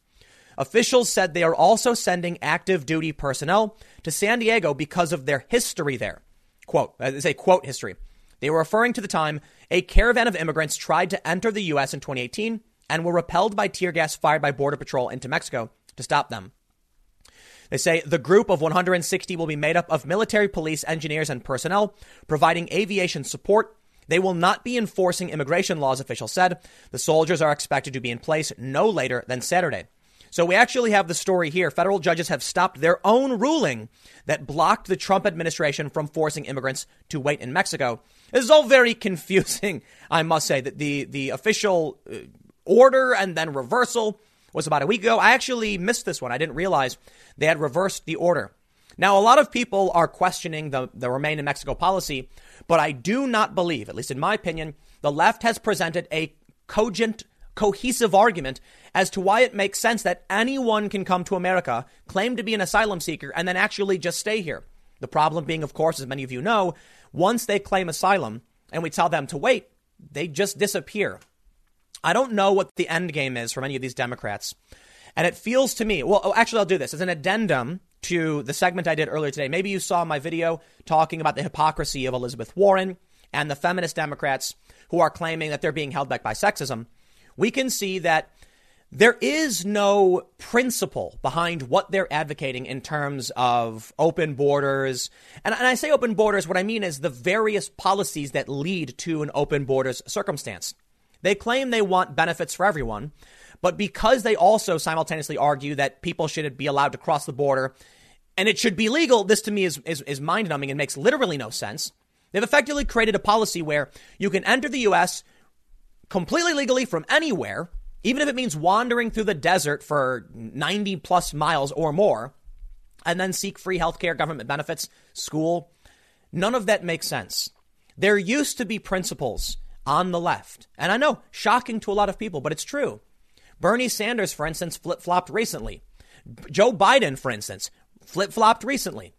Officials said they are also sending active duty personnel to San Diego because of their history there. Quote, uh, it's a quote history. They were referring to the time a caravan of immigrants tried to enter the U.S. in 2018 and were repelled by tear gas fired by Border Patrol into Mexico to stop them. They say the group of 160 will be made up of military, police, engineers, and personnel providing aviation support. They will not be enforcing immigration laws, officials said. The soldiers are expected to be in place no later than Saturday. So we actually have the story here. Federal judges have stopped their own ruling that blocked the Trump administration from forcing immigrants to wait in Mexico. This is all very (laughs) confusing, I must say. That the the official uh, order and then reversal was about a week ago. I actually missed this one. I didn't realize they had reversed the order. Now, a lot of people are questioning the, the Remain in Mexico policy, but I do not believe, at least in my opinion, the left has presented a cogent cohesive argument as to why it makes sense that anyone can come to America, claim to be an asylum seeker, and then actually just stay here. The problem being, of course, as many of you know, once they claim asylum and we tell them to wait, they just disappear. I don't know what the end game is for many of these Democrats. And it feels to me, well, oh, actually, I'll do this as an addendum to the segment I did earlier today. Maybe you saw my video talking about the hypocrisy of Elizabeth Warren and the feminist Democrats who are claiming that they're being held back by sexism we can see that there is no principle behind what they're advocating in terms of open borders. And, and, I say open borders, what I mean is the various policies that lead to an open borders circumstance. They claim they want benefits for everyone, but because they also simultaneously argue that people should be allowed to cross the border and it should be legal, this to me is, is, is mind numbing and makes literally no sense. They've effectively created a policy where you can enter the U.S., completely legally from anywhere, even if it means wandering through the desert for 90 plus miles or more, and then seek free healthcare, government benefits, school. None of that makes sense. There used to be principles on the left, and I know, shocking to a lot of people, but it's true. Bernie Sanders, for instance, flip flopped recently. Joe Biden, for instance, flip flopped recently.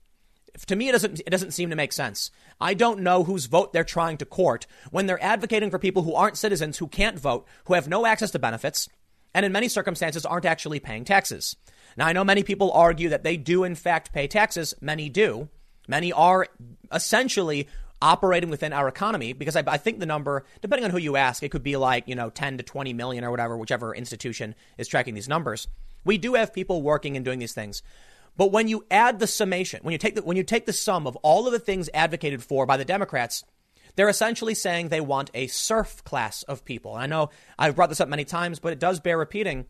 To me, it doesn't, it doesn't seem to make sense. I don't know whose vote they're trying to court when they're advocating for people who aren't citizens, who can't vote, who have no access to benefits, and in many circumstances aren't actually paying taxes. Now, I know many people argue that they do, in fact, pay taxes. Many do. Many are essentially operating within our economy because I, I, think the number, depending on who you ask, it could be like, you know, 10 to 20 million or whatever, whichever institution is tracking these numbers. We do have people working and doing these things. But when you add the summation, when you take the, when you take the sum of all of the things advocated for by the Democrats, they're essentially saying they want a serf class of people. And I know I've brought this up many times, but it does bear repeating.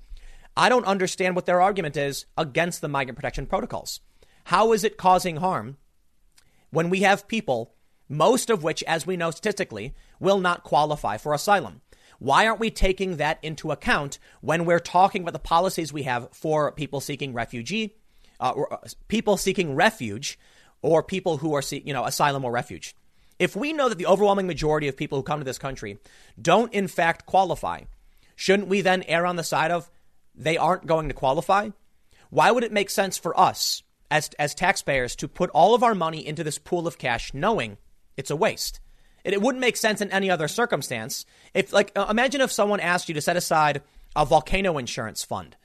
I don't understand what their argument is against the migrant protection protocols. How is it causing harm when we have people, most of which, as we know statistically, will not qualify for asylum? Why aren't we taking that into account when we're talking about the policies we have for people seeking refugee uh, uh, people seeking refuge or people who are, you know, asylum or refuge. If we know that the overwhelming majority of people who come to this country don't in fact qualify, shouldn't we then err on the side of they aren't going to qualify? Why would it make sense for us as, as taxpayers to put all of our money into this pool of cash knowing it's a waste? It, it wouldn't make sense in any other circumstance. If, like, uh, imagine if someone asked you to set aside a volcano insurance fund.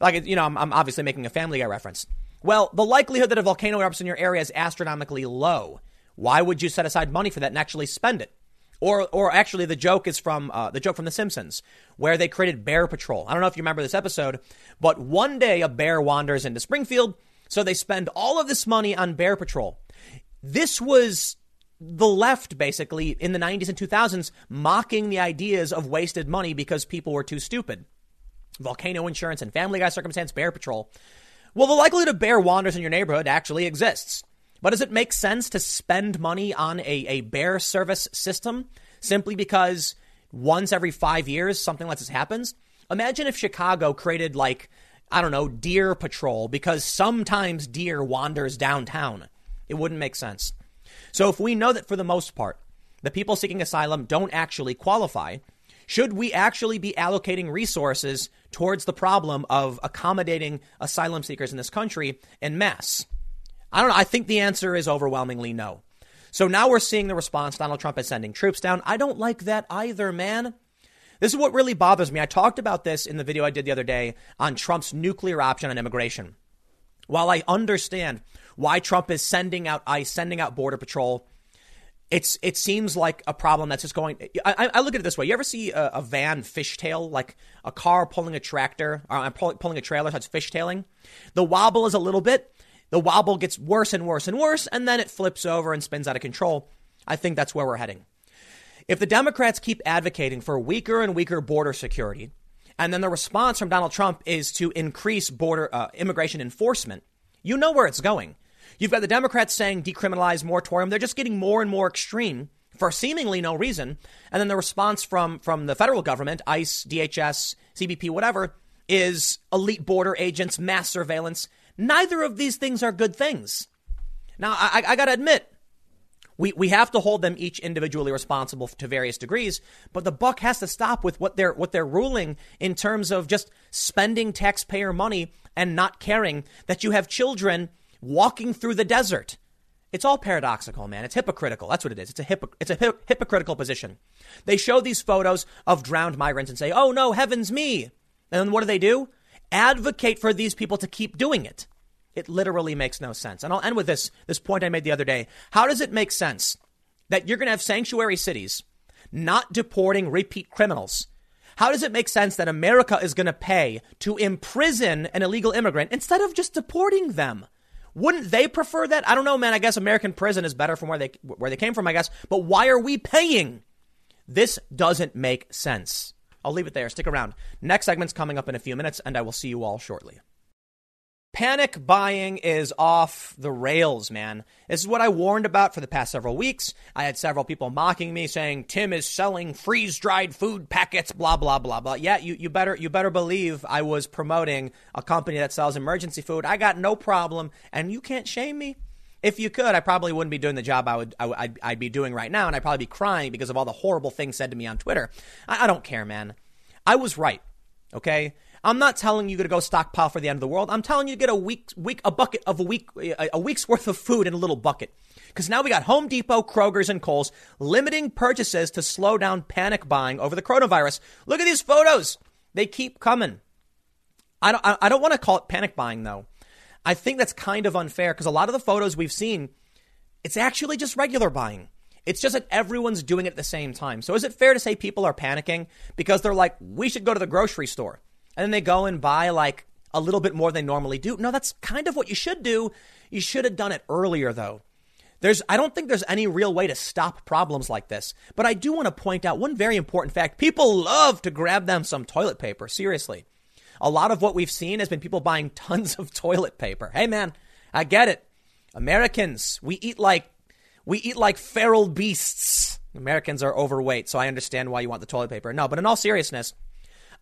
Like, you know, I'm, I'm obviously making a Family Guy reference. Well, the likelihood that a volcano erupts in your area is astronomically low. Why would you set aside money for that and actually spend it? Or, or actually, the joke is from uh, the joke from The Simpsons, where they created Bear Patrol. I don't know if you remember this episode, but one day a bear wanders into Springfield, so they spend all of this money on Bear Patrol. This was the left, basically, in the 90s and 2000s, mocking the ideas of wasted money because people were too stupid. Volcano insurance and Family Guy circumstance, Bear Patrol. Well, the likelihood of bear wanders in your neighborhood actually exists. But does it make sense to spend money on a, a bear service system simply because once every five years something like this happens? Imagine if Chicago created like, I don't know, deer patrol because sometimes deer wanders downtown. It wouldn't make sense. So if we know that for the most part, the people seeking asylum don't actually qualify, should we actually be allocating resources towards the problem of accommodating asylum seekers in this country en masse? I don't know. I think the answer is overwhelmingly no. So now we're seeing the response. Donald Trump is sending troops down. I don't like that either, man. This is what really bothers me. I talked about this in the video I did the other day on Trump's nuclear option on immigration. While I understand why Trump is sending out ICE, sending out Border Patrol, it's it seems like a problem that's just going. I, I look at it this way: you ever see a, a van fishtail, like a car pulling a tractor or uh, pulling a trailer, so it's fishtailing? The wobble is a little bit, the wobble gets worse and worse and worse, and then it flips over and spins out of control. I think that's where we're heading. If the Democrats keep advocating for weaker and weaker border security, and then the response from Donald Trump is to increase border uh, immigration enforcement, you know where it's going. You've got the Democrats saying decriminalize moratorium. They're just getting more and more extreme for seemingly no reason. And then the response from, from the federal government, ICE, DHS, CBP, whatever, is elite border agents, mass surveillance. Neither of these things are good things. Now, I, I got to admit, we, we have to hold them each individually responsible to various degrees, but the buck has to stop with what they're what they're ruling in terms of just spending taxpayer money and not caring that you have children walking through the desert. It's all paradoxical, man. It's hypocritical. That's what it is. It's a hypo- it's a hypocritical position. They show these photos of drowned migrants and say, "Oh no, heavens me!" And then what do they do? advocate for these people to keep doing it. It literally makes no sense. And I'll end with this, this point I made the other day. How does it make sense that you're going to have sanctuary cities not deporting repeat criminals? How does it make sense that America is going to pay to imprison an illegal immigrant instead of just deporting them? Wouldn't they prefer that? I don't know, man. I guess American prison is better from where they where they came from, I guess. But why are we paying? This doesn't make sense. I'll leave it there. Stick around. Next segment's coming up in a few minutes, and I will see you all shortly. Panic buying is off the rails, man. This is what I warned about for the past several weeks. I had several people mocking me saying Tim is selling freeze-dried food packets, blah blah blah blah. Yeah, you, you better you better believe I was promoting a company that sells emergency food. I got no problem, and you can't shame me. If you could, I probably wouldn't be doing the job I would, I, would I'd be doing right now, and I'd probably be crying because of all the horrible things said to me on Twitter. I, I don't care, man. I was right. Okay. I'm not telling you to go stockpile for the end of the world. I'm telling you to get a week, week, a bucket of a week, a week's worth of food in a little bucket. Because now we got Home Depot, Kroger's, and Kohl's limiting purchases to slow down panic buying over the coronavirus. Look at these photos; they keep coming. I don't, I don't want to call it panic buying though. I think that's kind of unfair because a lot of the photos we've seen, it's actually just regular buying. It's just that everyone's doing it at the same time. So is it fair to say people are panicking because they're like, we should go to the grocery store? And then they go and buy like a little bit more than they normally do. No, that's kind of what you should do. You should have done it earlier though. There's, I don't think there's any real way to stop problems like this. But I do want to point out one very important fact. People love to grab them some toilet paper. Seriously. A lot of what we've seen has been people buying (laughs) tons of toilet paper. Hey, man, I get it. Americans, we eat like we eat like feral beasts. Americans are overweight, so I understand why you want the toilet paper. No, but in all seriousness,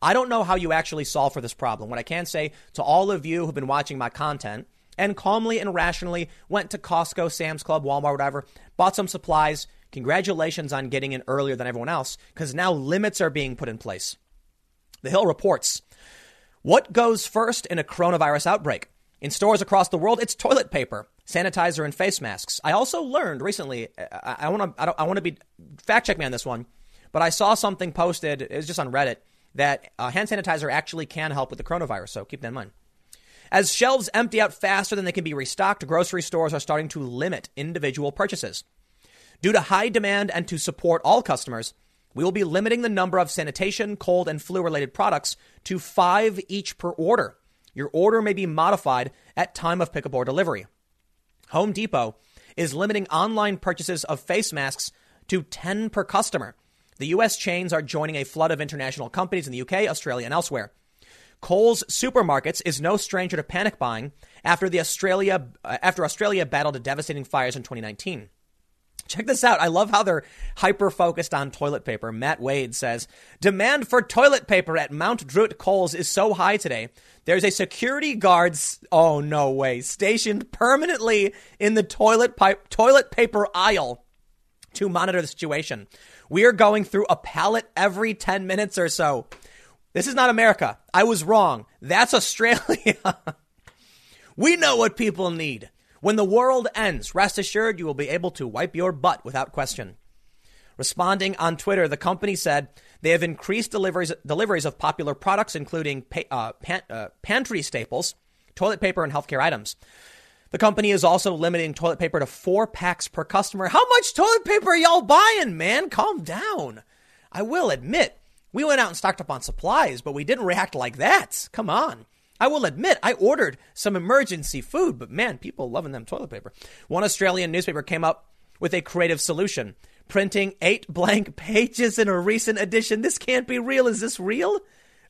I don't know how you actually solve for this problem. What I can say to all of you who've been watching my content and calmly and rationally went to Costco, Sam's Club, Walmart, whatever, bought some supplies, congratulations on getting in earlier than everyone else because now limits are being put in place. The Hill reports what goes first in a coronavirus outbreak? In stores across the world, it's toilet paper. sanitizer and face masks. I also learned recently. I want to. I, want to be fact check me on this one, but I saw something posted. It was just on Reddit that uh, hand sanitizer actually can help with the coronavirus. So keep that in mind. As shelves empty out faster than they can be restocked, grocery stores are starting to limit individual purchases. Due to high demand and to support all customers, we will be limiting the number of sanitation, cold, and flu related products to five each per order. Your order may be modified at time of pickup or delivery. Home Depot is limiting online purchases of face masks to 10 per customer. The U.S. chains are joining a flood of international companies in the UK, Australia, and elsewhere. Coles Supermarkets is no stranger to panic buying after the Australia uh, after Australia battled devastating fires in 2019. Check this out. I love how they're hyper focused on toilet paper. Matt Wade says demand for toilet paper at Mount Druitt Coles is so high today there's a security guard, oh no way, stationed permanently in the toilet pipe, toilet paper aisle to monitor the situation. We are going through a pallet every 10 minutes or so. This is not America. I was wrong. That's Australia. (laughs) we know what people need. When the world ends, rest assured you will be able to wipe your butt without question. Responding on Twitter, the company said they have increased deliveries, deliveries of popular products, including pa- uh, pan- uh, pantry staples, toilet paper, and healthcare items. The company is also limiting toilet paper to four packs per customer. How much toilet paper are y'all buying, man? Calm down. I will admit, we went out and stocked up on supplies, but we didn't react like that. Come on. I will admit, I ordered some emergency food, but man, people loving them toilet paper. One Australian newspaper came up with a creative solution printing eight blank (laughs) pages in a recent edition. This can't be real. Is this real?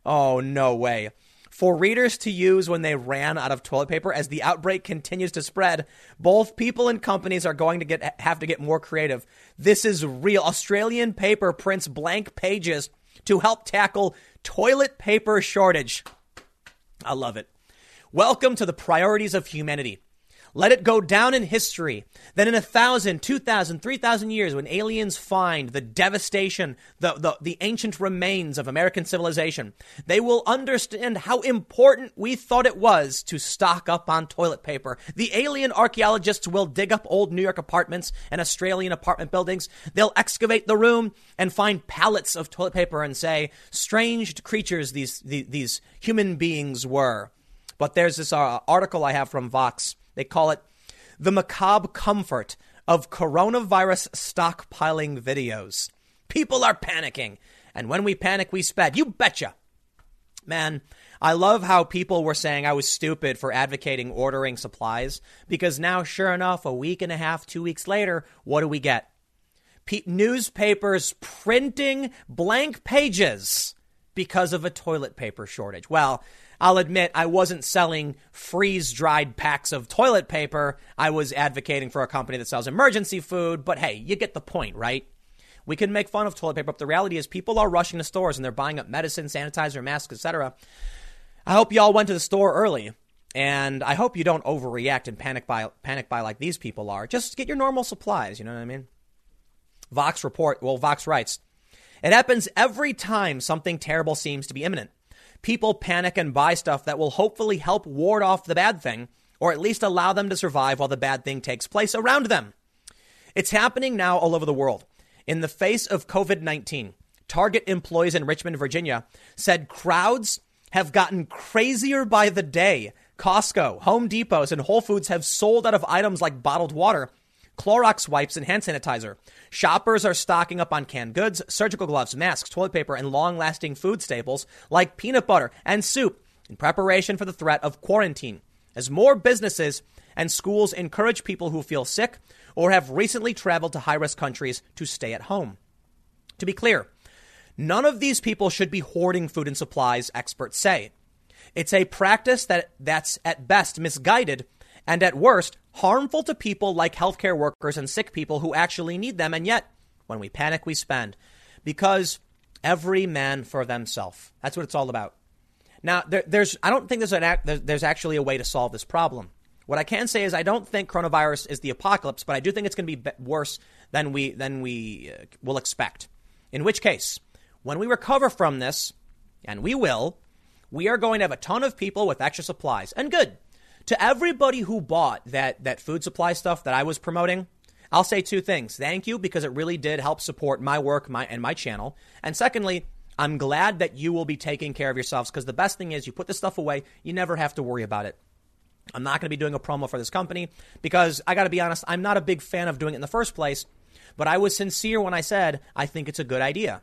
Oh, no way. For readers to use when they ran out of toilet paper as the outbreak continues to spread, both people and companies are going to get have to get more creative. This is real. Australian paper prints blank pages to help tackle toilet paper shortage. I love it. Welcome to the priorities of humanity. Let it go down in history. Then in a thousand, two thousand, three thousand years, when aliens find the devastation, the, the, the ancient remains of American civilization, they will understand how important we thought it was to stock up on toilet paper. The alien archaeologists will dig up old New York apartments and Australian apartment buildings. They'll excavate the room and find pallets of toilet paper and say, strange creatures these, these, these human beings were. But there's this uh, article I have from Vox they call it the macabre comfort of coronavirus stockpiling videos. People are panicking. And when we panic, we sped. You betcha. Man, I love how people were saying I was stupid for advocating ordering supplies because now, sure enough, a week and a half, two weeks later, what do we get? Pe- newspapers printing blank pages because of a toilet paper shortage. Well, I'll admit I wasn't selling freeze dried packs of toilet paper. I was advocating for a company that sells emergency food, but hey, you get the point, right? We can make fun of toilet paper, but the reality is people are rushing to stores and they're buying up medicine, sanitizer, masks, etc. I hope y'all went to the store early. And I hope you don't overreact and panic buy, panic buy like these people are. Just get your normal supplies, you know what I mean? Vox report, well, Vox writes, it happens every time something terrible seems to be imminent people panic and buy stuff that will hopefully help ward off the bad thing, or at least allow them to survive while the bad thing takes place around them. It's happening now all over the world. In the face of COVID 19, Target employees in Richmond, Virginia said crowds have gotten crazier by the day. Costco, Home Depots, and Whole Foods have sold out of items like bottled water Clorox wipes, and hand sanitizer. Shoppers are stocking up on canned goods, surgical gloves, masks, toilet paper, and long lasting food staples like peanut butter and soup in preparation for the threat of quarantine. As more businesses and schools encourage people who feel sick or have recently traveled to high risk countries to stay at home. To be clear, none of these people should be hoarding food and supplies, experts say. It's a practice that, that's at best misguided and at worst harmful to people like healthcare workers and sick people who actually need them. And yet, when we panic, we spend because every man for themselves. That's what it's all about. Now, there, there's I don't think there's an there's actually a way to solve this problem. What I can say is I don't think coronavirus is the apocalypse, but I do think it's going to be worse than we than we uh, will expect. In which case, when we recover from this, and we will, we are going to have a ton of people with extra supplies. And good, To everybody who bought that, that food supply stuff that I was promoting, I'll say two things. Thank you because it really did help support my work my, and my channel. And secondly, I'm glad that you will be taking care of yourselves because the best thing is you put this stuff away, you never have to worry about it. I'm not going to be doing a promo for this company because I got to be honest, I'm not a big fan of doing it in the first place, but I was sincere when I said I think it's a good idea.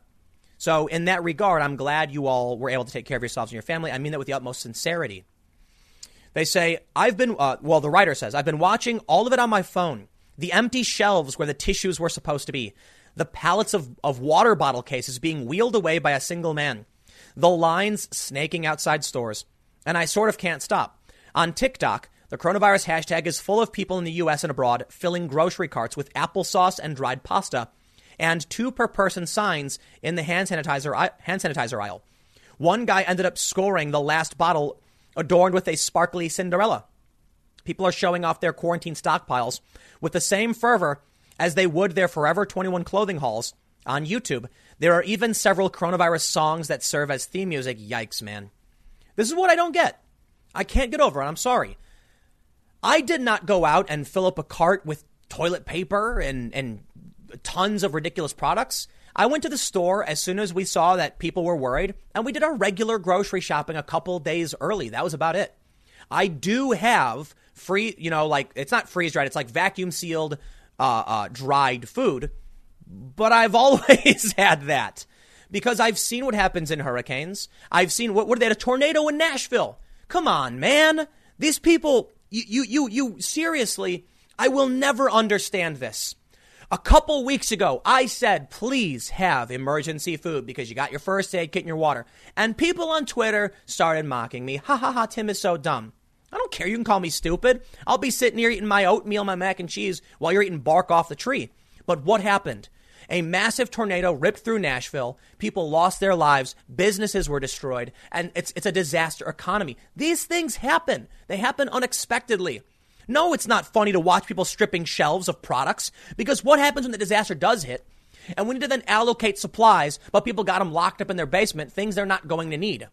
So, in that regard, I'm glad you all were able to take care of yourselves and your family. I mean that with the utmost sincerity. They say, I've been, uh, well, the writer says, I've been watching all of it on my phone. The empty shelves where the tissues were supposed to be. The pallets of, of water bottle cases being wheeled away by a single man. The lines snaking outside stores. And I sort of can't stop. On TikTok, the coronavirus hashtag is full of people in the US and abroad filling grocery carts with applesauce and dried pasta and two per person signs in the hand sanitizer, hand sanitizer aisle. One guy ended up scoring the last bottle adorned with a sparkly Cinderella. People are showing off their quarantine stockpiles with the same fervor as they would their Forever 21 clothing hauls on YouTube. There are even several coronavirus songs that serve as theme music. Yikes, man. This is what I don't get. I can't get over it. I'm sorry. I did not go out and fill up a cart with toilet paper and, and tons of ridiculous products. I went to the store as soon as we saw that people were worried, and we did our regular grocery shopping a couple days early. That was about it. I do have free, you know, like it's not freeze dried, it's like vacuum sealed, uh, uh, dried food, but I've (laughs) always had that because I've seen what happens in hurricanes. I've seen what, what they had a tornado in Nashville. Come on, man. These people, you, you, you, you seriously, I will never understand this. A couple weeks ago, I said, please have emergency food because you got your first aid kit and your water. And people on Twitter started mocking me. Ha ha ha, Tim is so dumb. I don't care. You can call me stupid. I'll be sitting here eating my oatmeal, my mac and cheese while you're eating bark off the tree. But what happened? A massive tornado ripped through Nashville. People lost their lives. Businesses were destroyed. And it's, it's a disaster economy. These things happen. They happen unexpectedly. No, it's not funny to watch people stripping shelves of products because what happens when the disaster does hit? And we need to then allocate supplies, but people got them locked up in their basement, things they're not going to need.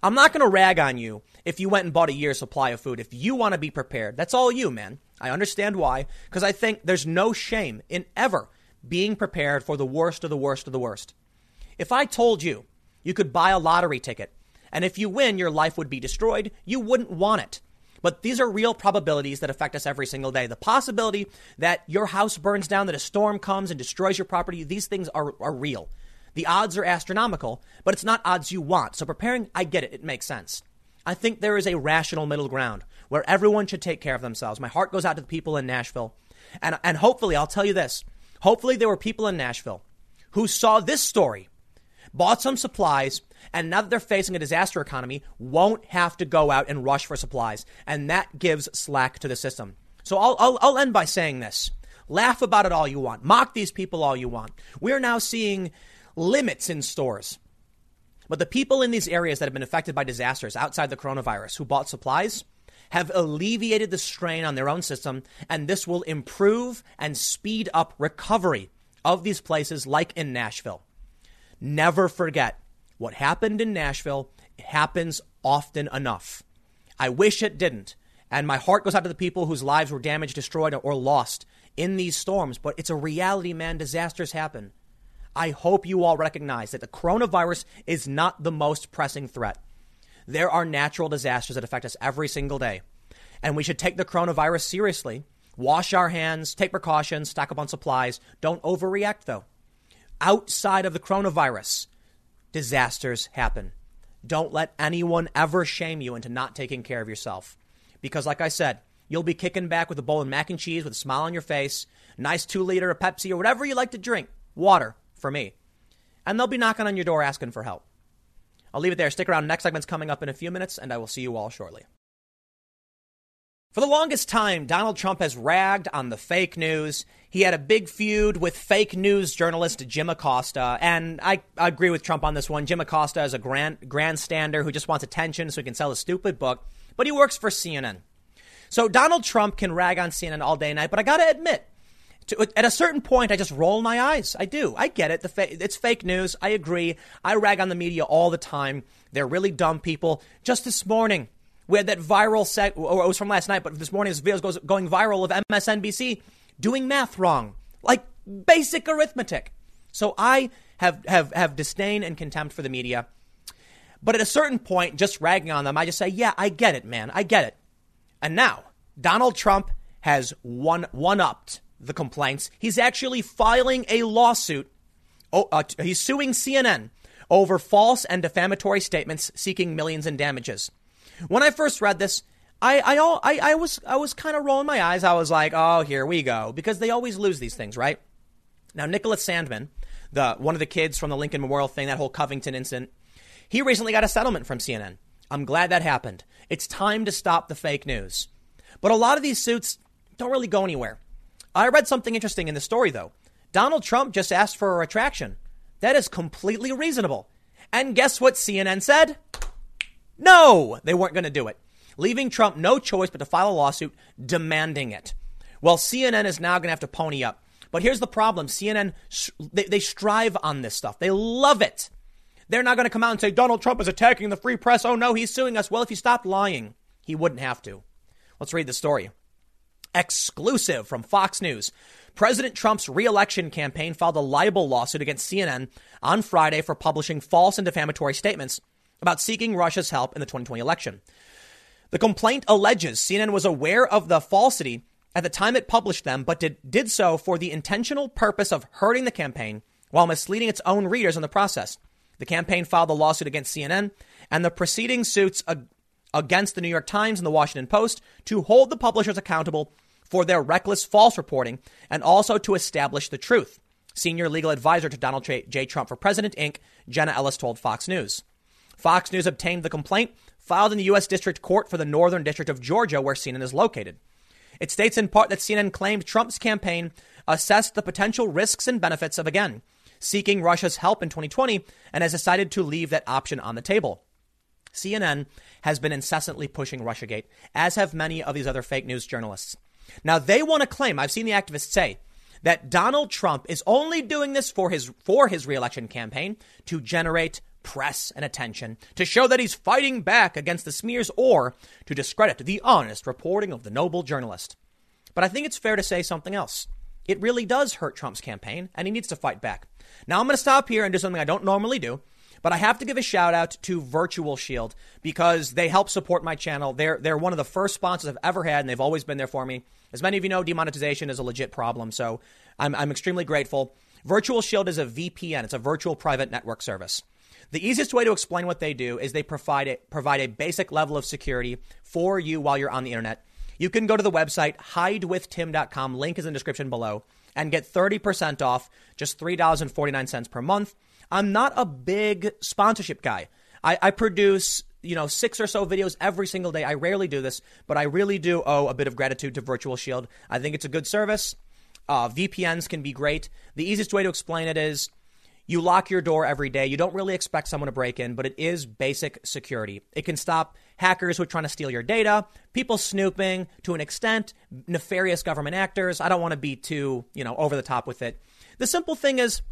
I'm not going to rag on you if you went and bought a year's supply of food. If you want to be prepared, that's all you, man. I understand why, because I think there's no shame in ever being prepared for the worst of the worst of the worst. If I told you you could buy a lottery ticket, and if you win, your life would be destroyed, you wouldn't want it. But these are real probabilities that affect us every single day. The possibility that your house burns down, that a storm comes and destroys your property, these things are, are real. The odds are astronomical, but it's not odds you want. So preparing, I get it. It makes sense. I think there is a rational middle ground where everyone should take care of themselves. My heart goes out to the people in Nashville. And, and hopefully, I'll tell you this hopefully, there were people in Nashville who saw this story, bought some supplies, and now that they're facing a disaster economy, won't have to go out and rush for supplies. And that gives slack to the system. So I'll, I'll, I'll end by saying this. Laugh about it all you want. Mock these people all you want. We're now seeing limits in stores. But the people in these areas that have been affected by disasters outside the coronavirus who bought supplies have alleviated the strain on their own system, and this will improve and speed up recovery of these places like in Nashville. Never forget what happened in Nashville happens often enough. I wish it didn't. And my heart goes out to the people whose lives were damaged, destroyed, or lost in these storms. But it's a reality, man. Disasters happen. I hope you all recognize that the coronavirus is not the most pressing threat. There are natural disasters that affect us every single day. And we should take the coronavirus seriously. Wash our hands, take precautions, stock up on supplies. Don't overreact, though. Outside of the coronavirus, disasters happen. Don't let anyone ever shame you into not taking care of yourself. Because, like I said, you'll be kicking back with a bowl of mac and cheese with a smile on your face, nice two liter of Pepsi or whatever you like to drink, water for me. And they'll be knocking on your door asking for help. I'll leave it there. Stick around. Next segment's coming up in a few minutes, and I will see you all shortly. For the longest time, Donald Trump has ragged on the fake news. He had a big feud with fake news journalist Jim Acosta, and I, agree with Trump on this one. Jim Acosta is a grand, grandstander who just wants attention so he can sell a stupid book, but he works for CNN. So Donald Trump can rag on CNN all day and night, but I got to admit, at a certain point, I just roll my eyes. I do. I get it. Fa- it's fake news. I agree. I rag on the media all the time. They're really dumb people. Just this morning, We had that viral seg, or it was from last night, but this morning's video goes going viral of MSNBC doing math wrong, like basic arithmetic. So I have have have disdain and contempt for the media. But at a certain point, just ragging on them, I just say, yeah, I get it, man. I get it. And now, Donald Trump has one, one upped the complaints. He's actually filing a lawsuit. Oh, uh, he's suing CNN over false and defamatory statements seeking millions in damages. When I first read this, I, I, I, I was, I was kind of rolling my eyes. I was like, oh, here we go. Because they always lose these things, right? Now, Nicholas Sandmann, the, one of the kids from the Lincoln Memorial thing, that whole Covington incident, he recently got a settlement from CNN. I'm glad that happened. It's time to stop the fake news. But a lot of these suits don't really go anywhere. I read something interesting in the story, though. Donald Trump just asked for a retraction. That is completely reasonable. And guess what CNN said? No, they weren't going to do it, leaving Trump no choice but to file a lawsuit demanding it. Well, CNN is now going to have to pony up. But here's the problem CNN, they, they strive on this stuff, they love it. They're not going to come out and say Donald Trump is attacking the free press. Oh no, he's suing us. Well, if he stopped lying, he wouldn't have to. Let's read the story. Exclusive from Fox News. President Trump's reelection campaign filed a libel lawsuit against CNN on Friday for publishing false and defamatory statements about seeking Russia's help in the 2020 election. The complaint alleges CNN was aware of the falsity at the time it published them, but did, did so for the intentional purpose of hurting the campaign while misleading its own readers in the process. The campaign filed a lawsuit against CNN, and the preceding suits ag- against the New York Times and the Washington Post to hold the publishers accountable for their reckless false reporting and also to establish the truth. Senior legal advisor to Donald J. J. Trump for President Inc., Jenna Ellis told Fox News. Fox News obtained the complaint filed in the U.S. District Court for the Northern District of Georgia, where CNN is located. It states in part that CNN claimed Trump's campaign assessed the potential risks and benefits of, again, seeking Russia's help in 2020 and has decided to leave that option on the table. CNN has been incessantly pushing Russiagate, as have many of these other fake news journalists. Now, they want to claim, I've seen the activists say, that Donald Trump is only doing this for his, for his reelection campaign to generate press and attention, to show that he's fighting back against the smears or to discredit the honest reporting of the noble journalist. But I think it's fair to say something else. It really does hurt Trump's campaign, and he needs to fight back. Now I'm going to stop here and do something I don't normally do, but I have to give a shout out to Virtual Shield because they help support my channel. They're they're one of the first sponsors I've ever had, and they've always been there for me. As many of you know, demonetization is a legit problem, so I'm, I'm extremely grateful. Virtual Shield is a VPN. It's a virtual private network service. The easiest way to explain what they do is they provide a, provide a basic level of security for you while you're on the internet. You can go to the website hidewithtim.com. Link is in the description below and get 30% off, just $3.49 per month. I'm not a big sponsorship guy. I, I produce you know, six or so videos every single day. I rarely do this, but I really do owe a bit of gratitude to Virtual Shield. I think it's a good service. Uh, VPNs can be great. The easiest way to explain it is you lock your door every day. You don't really expect someone to break in, but it is basic security. It can stop hackers who are trying to steal your data, people snooping to an extent, nefarious government actors. I don't want to be too, you know, over the top with it. The simple thing is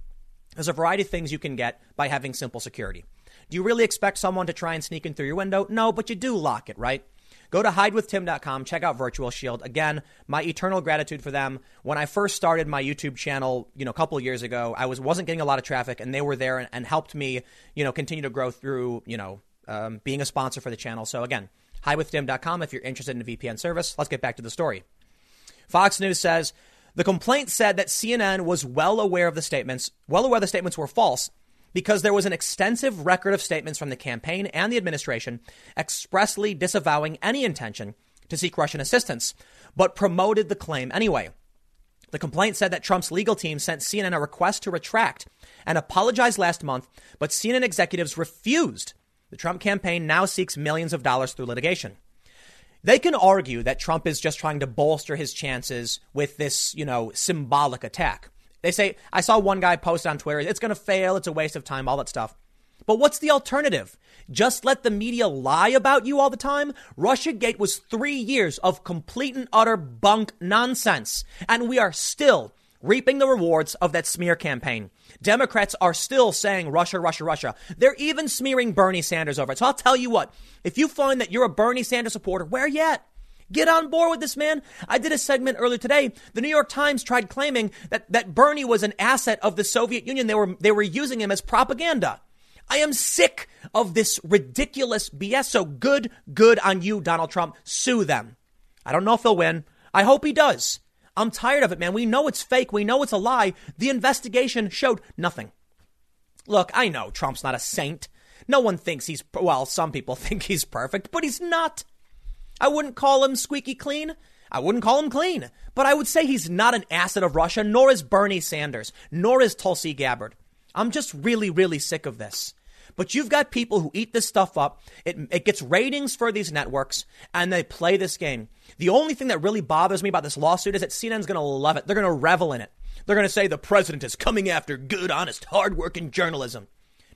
there's a variety of things you can get by having simple security. Do you really expect someone to try and sneak in through your window? No, but you do lock it, right? Go to hidewithtim.com, check out Virtual Shield. Again, my eternal gratitude for them. When I first started my YouTube channel, you know, a couple years ago, I was wasn't getting a lot of traffic, and they were there and, and helped me, you know, continue to grow through, you know, um, being a sponsor for the channel. So again, hidewithtim.com if you're interested in a VPN service. Let's get back to the story. Fox News says the complaint said that CNN was well aware of the statements, well aware the statements were false, because there was an extensive record of statements from the campaign and the administration expressly disavowing any intention to seek Russian assistance, but promoted the claim anyway. The complaint said that Trump's legal team sent CNN a request to retract and apologize last month, but CNN executives refused. The Trump campaign now seeks millions of dollars through litigation. They can argue that Trump is just trying to bolster his chances with this, you know, symbolic attack. They say, I saw one guy post on Twitter, it's going to fail, it's a waste of time, all that stuff. But what's the alternative? Just let the media lie about you all the time? Russiagate was three years of complete and utter bunk nonsense. And we are still reaping the rewards of that smear campaign. Democrats are still saying Russia, Russia, Russia. They're even smearing Bernie Sanders over it. So I'll tell you what, if you find that you're a Bernie Sanders supporter, where at? Get on board with this man. I did a segment earlier today. The New York Times tried claiming that, that Bernie was an asset of the Soviet Union. They were, they were using him as propaganda. I am sick of this ridiculous BS. So good, good on you, Donald Trump. Sue them. I don't know if he'll win. I hope he does. I'm tired of it, man. We know it's fake. We know it's a lie. The investigation showed nothing. Look, I know Trump's not a saint. No one thinks he's, well, some people (laughs) think he's perfect, but he's not. I wouldn't call him squeaky clean. I wouldn't call him clean, but I would say he's not an asset of Russia, nor is Bernie Sanders, nor is Tulsi Gabbard. I'm just really, really sick of this. But you've got people who eat this stuff up. It, it gets ratings for these networks and they play this game. The only thing that really bothers me about this lawsuit is that CNN's going to love it. They're going to revel in it. They're going to say the president is coming after good, honest, hardworking journalism.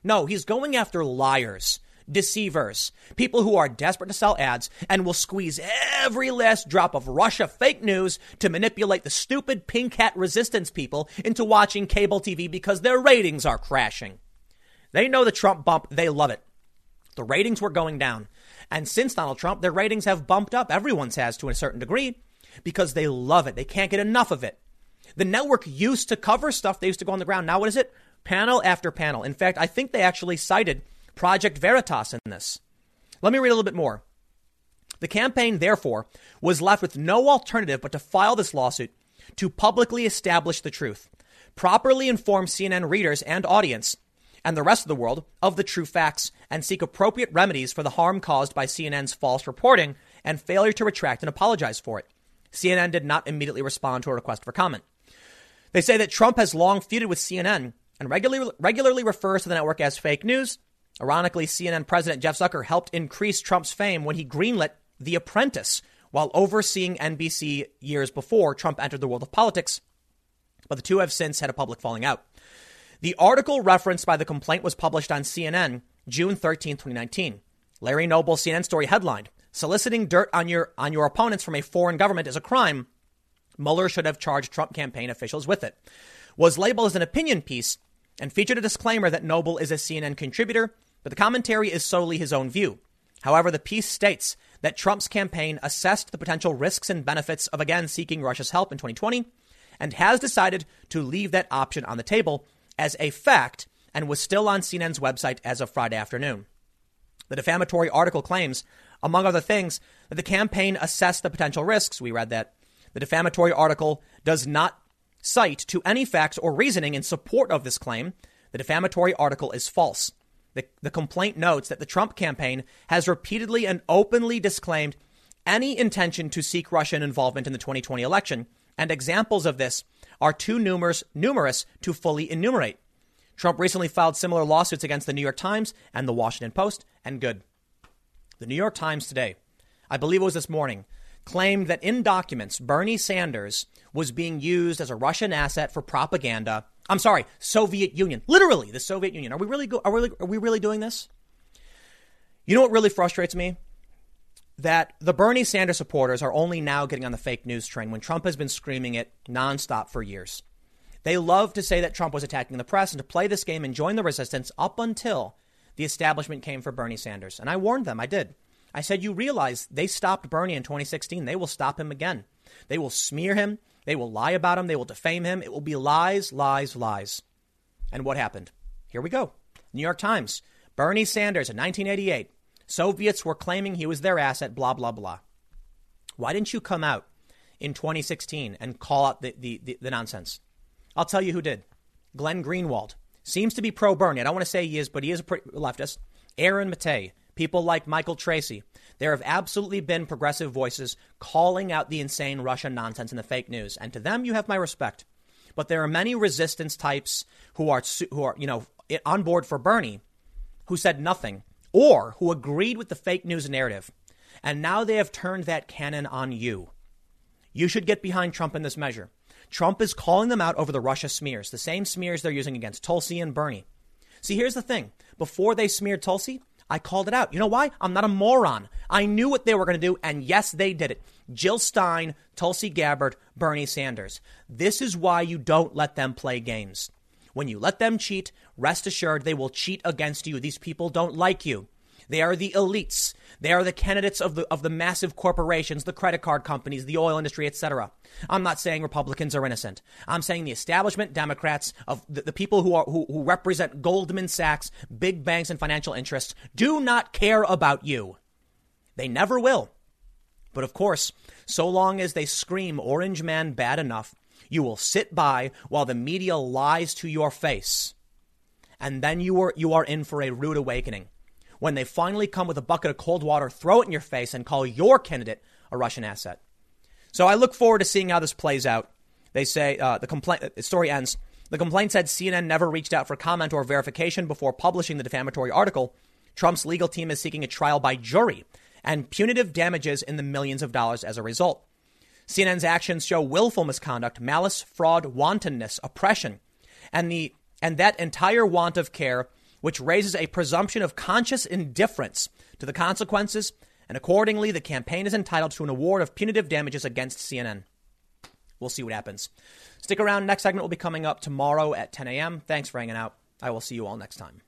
No, he's going after liars, deceivers, people who are desperate to sell ads and will squeeze every last drop of Russia fake news to manipulate the stupid pink hat resistance people into watching cable TV because their ratings are crashing. They know the Trump bump. They love it. The ratings were going down. And since Donald Trump, their ratings have bumped up. Everyone's has to a certain degree because they love it. They can't get enough of it. The network used to cover stuff. They used to go on the ground. Now, what is it? Panel after panel. In fact, I think they actually cited Project Veritas in this. Let me read a little bit more. The campaign, therefore, was left with no alternative but to file this lawsuit to publicly establish the truth, properly inform CNN readers and audience and the rest of the world of the true facts and seek appropriate remedies for the harm caused by CNN's false reporting and failure to retract and apologize for it. CNN did not immediately respond to a request for comment. They say that Trump has long feuded with CNN and regularly, regularly refers to the network as fake news. Ironically, CNN President Jeff Zucker helped increase Trump's fame when he greenlit The Apprentice while overseeing NBC years before Trump entered the world of politics. But the two have since had a public falling out. The article referenced by the complaint was published on CNN June 13, 2019. Larry Noble CNN story headlined, Soliciting dirt on your, on your opponents from a foreign government is a crime. Mueller should have charged Trump campaign officials with it. Was labeled as an opinion piece and featured a disclaimer that Noble is a CNN contributor, but the commentary is solely his own view. However, the piece states that Trump's campaign assessed the potential risks and benefits of again seeking Russia's help in 2020 and has decided to leave that option on the table as a fact and was still on CNN's website as of Friday afternoon. The defamatory article claims, among other things, that the campaign assessed the potential risks. We read that. The defamatory article does not cite to any facts or reasoning in support of this claim. The defamatory article is false. The, the complaint notes that the Trump campaign has repeatedly and openly disclaimed any intention to seek Russian involvement in the 2020 election, and examples of this are too numerous, numerous to fully enumerate. Trump recently filed similar lawsuits against the New York Times and the Washington Post, and good. The New York Times today, I believe it was this morning, claimed that in documents, Bernie Sanders was being used as a Russian asset for propaganda. I'm sorry, Soviet Union. Literally, the Soviet Union. Are we really, go- are, we, are we really doing this? You know what really frustrates me? that the Bernie Sanders supporters are only now getting on the fake news train when Trump has been screaming it nonstop for years. They love to say that Trump was attacking the press and to play this game and join the resistance up until the establishment came for Bernie Sanders. And I warned them, I did. I said, You realize they stopped Bernie in 2016. They will stop him again. They will smear him. They will lie about him. They will defame him. It will be lies, lies, lies. And what happened? Here we go. New York Times. Bernie Sanders in 1988 Soviets were claiming he was their asset, blah, blah, blah. Why didn't you come out in 2016 and call out the, the, the, the nonsense? I'll tell you who did. Glenn Greenwald seems to be pro Bernie. I don't want to say he is, but he is a leftist. Aaron Maté, people like Michael Tracey. There have absolutely been progressive voices calling out the insane Russian nonsense and the fake news. And to them, you have my respect. But there are many resistance types who are, who are, you know, on board for Bernie who said nothing or who agreed with the fake news narrative. And now they have turned that cannon on you. You should get behind Trump in this measure. Trump is calling them out over the Russia smears, the same smears they're using against Tulsi and Bernie. See, here's the thing. Before they smeared Tulsi, I called it out. You know why? I'm not a moron. I knew what they were going to do, and yes, they did it. Jill Stein, Tulsi Gabbard, Bernie Sanders. This is why you don't let them play games. When you let them cheat, rest assured they will cheat against you. These people don't like you. They are the elites. They are the candidates of the of the massive corporations, the credit card companies, the oil industry, etc. I'm not saying Republicans are innocent. I'm saying the establishment Democrats of the, the people who are who, who represent Goldman Sachs, big banks, and financial interests do not care about you. They never will. But of course, so long as they scream Orange Man bad enough, you will sit by while the media lies to your face. And then you are, you are in for a rude awakening when they finally come with a bucket of cold water, throw it in your face, and call your candidate a Russian asset. So I look forward to seeing how this plays out. They say uh, the complaint. Uh, story ends. The complaint said CNN never reached out for comment or verification before publishing the defamatory article. Trump's legal team is seeking a trial by jury and punitive damages in the millions of dollars as a result. CNN's actions show willful misconduct, malice, fraud, wantonness, oppression, and the and that entire want of care which raises a presumption of conscious indifference to the consequences, and accordingly, the campaign is entitled to an award of punitive damages against CNN. We'll see what happens. Stick around. Next segment will be coming up tomorrow at 10 a.m. Thanks for hanging out. I will see you all next time.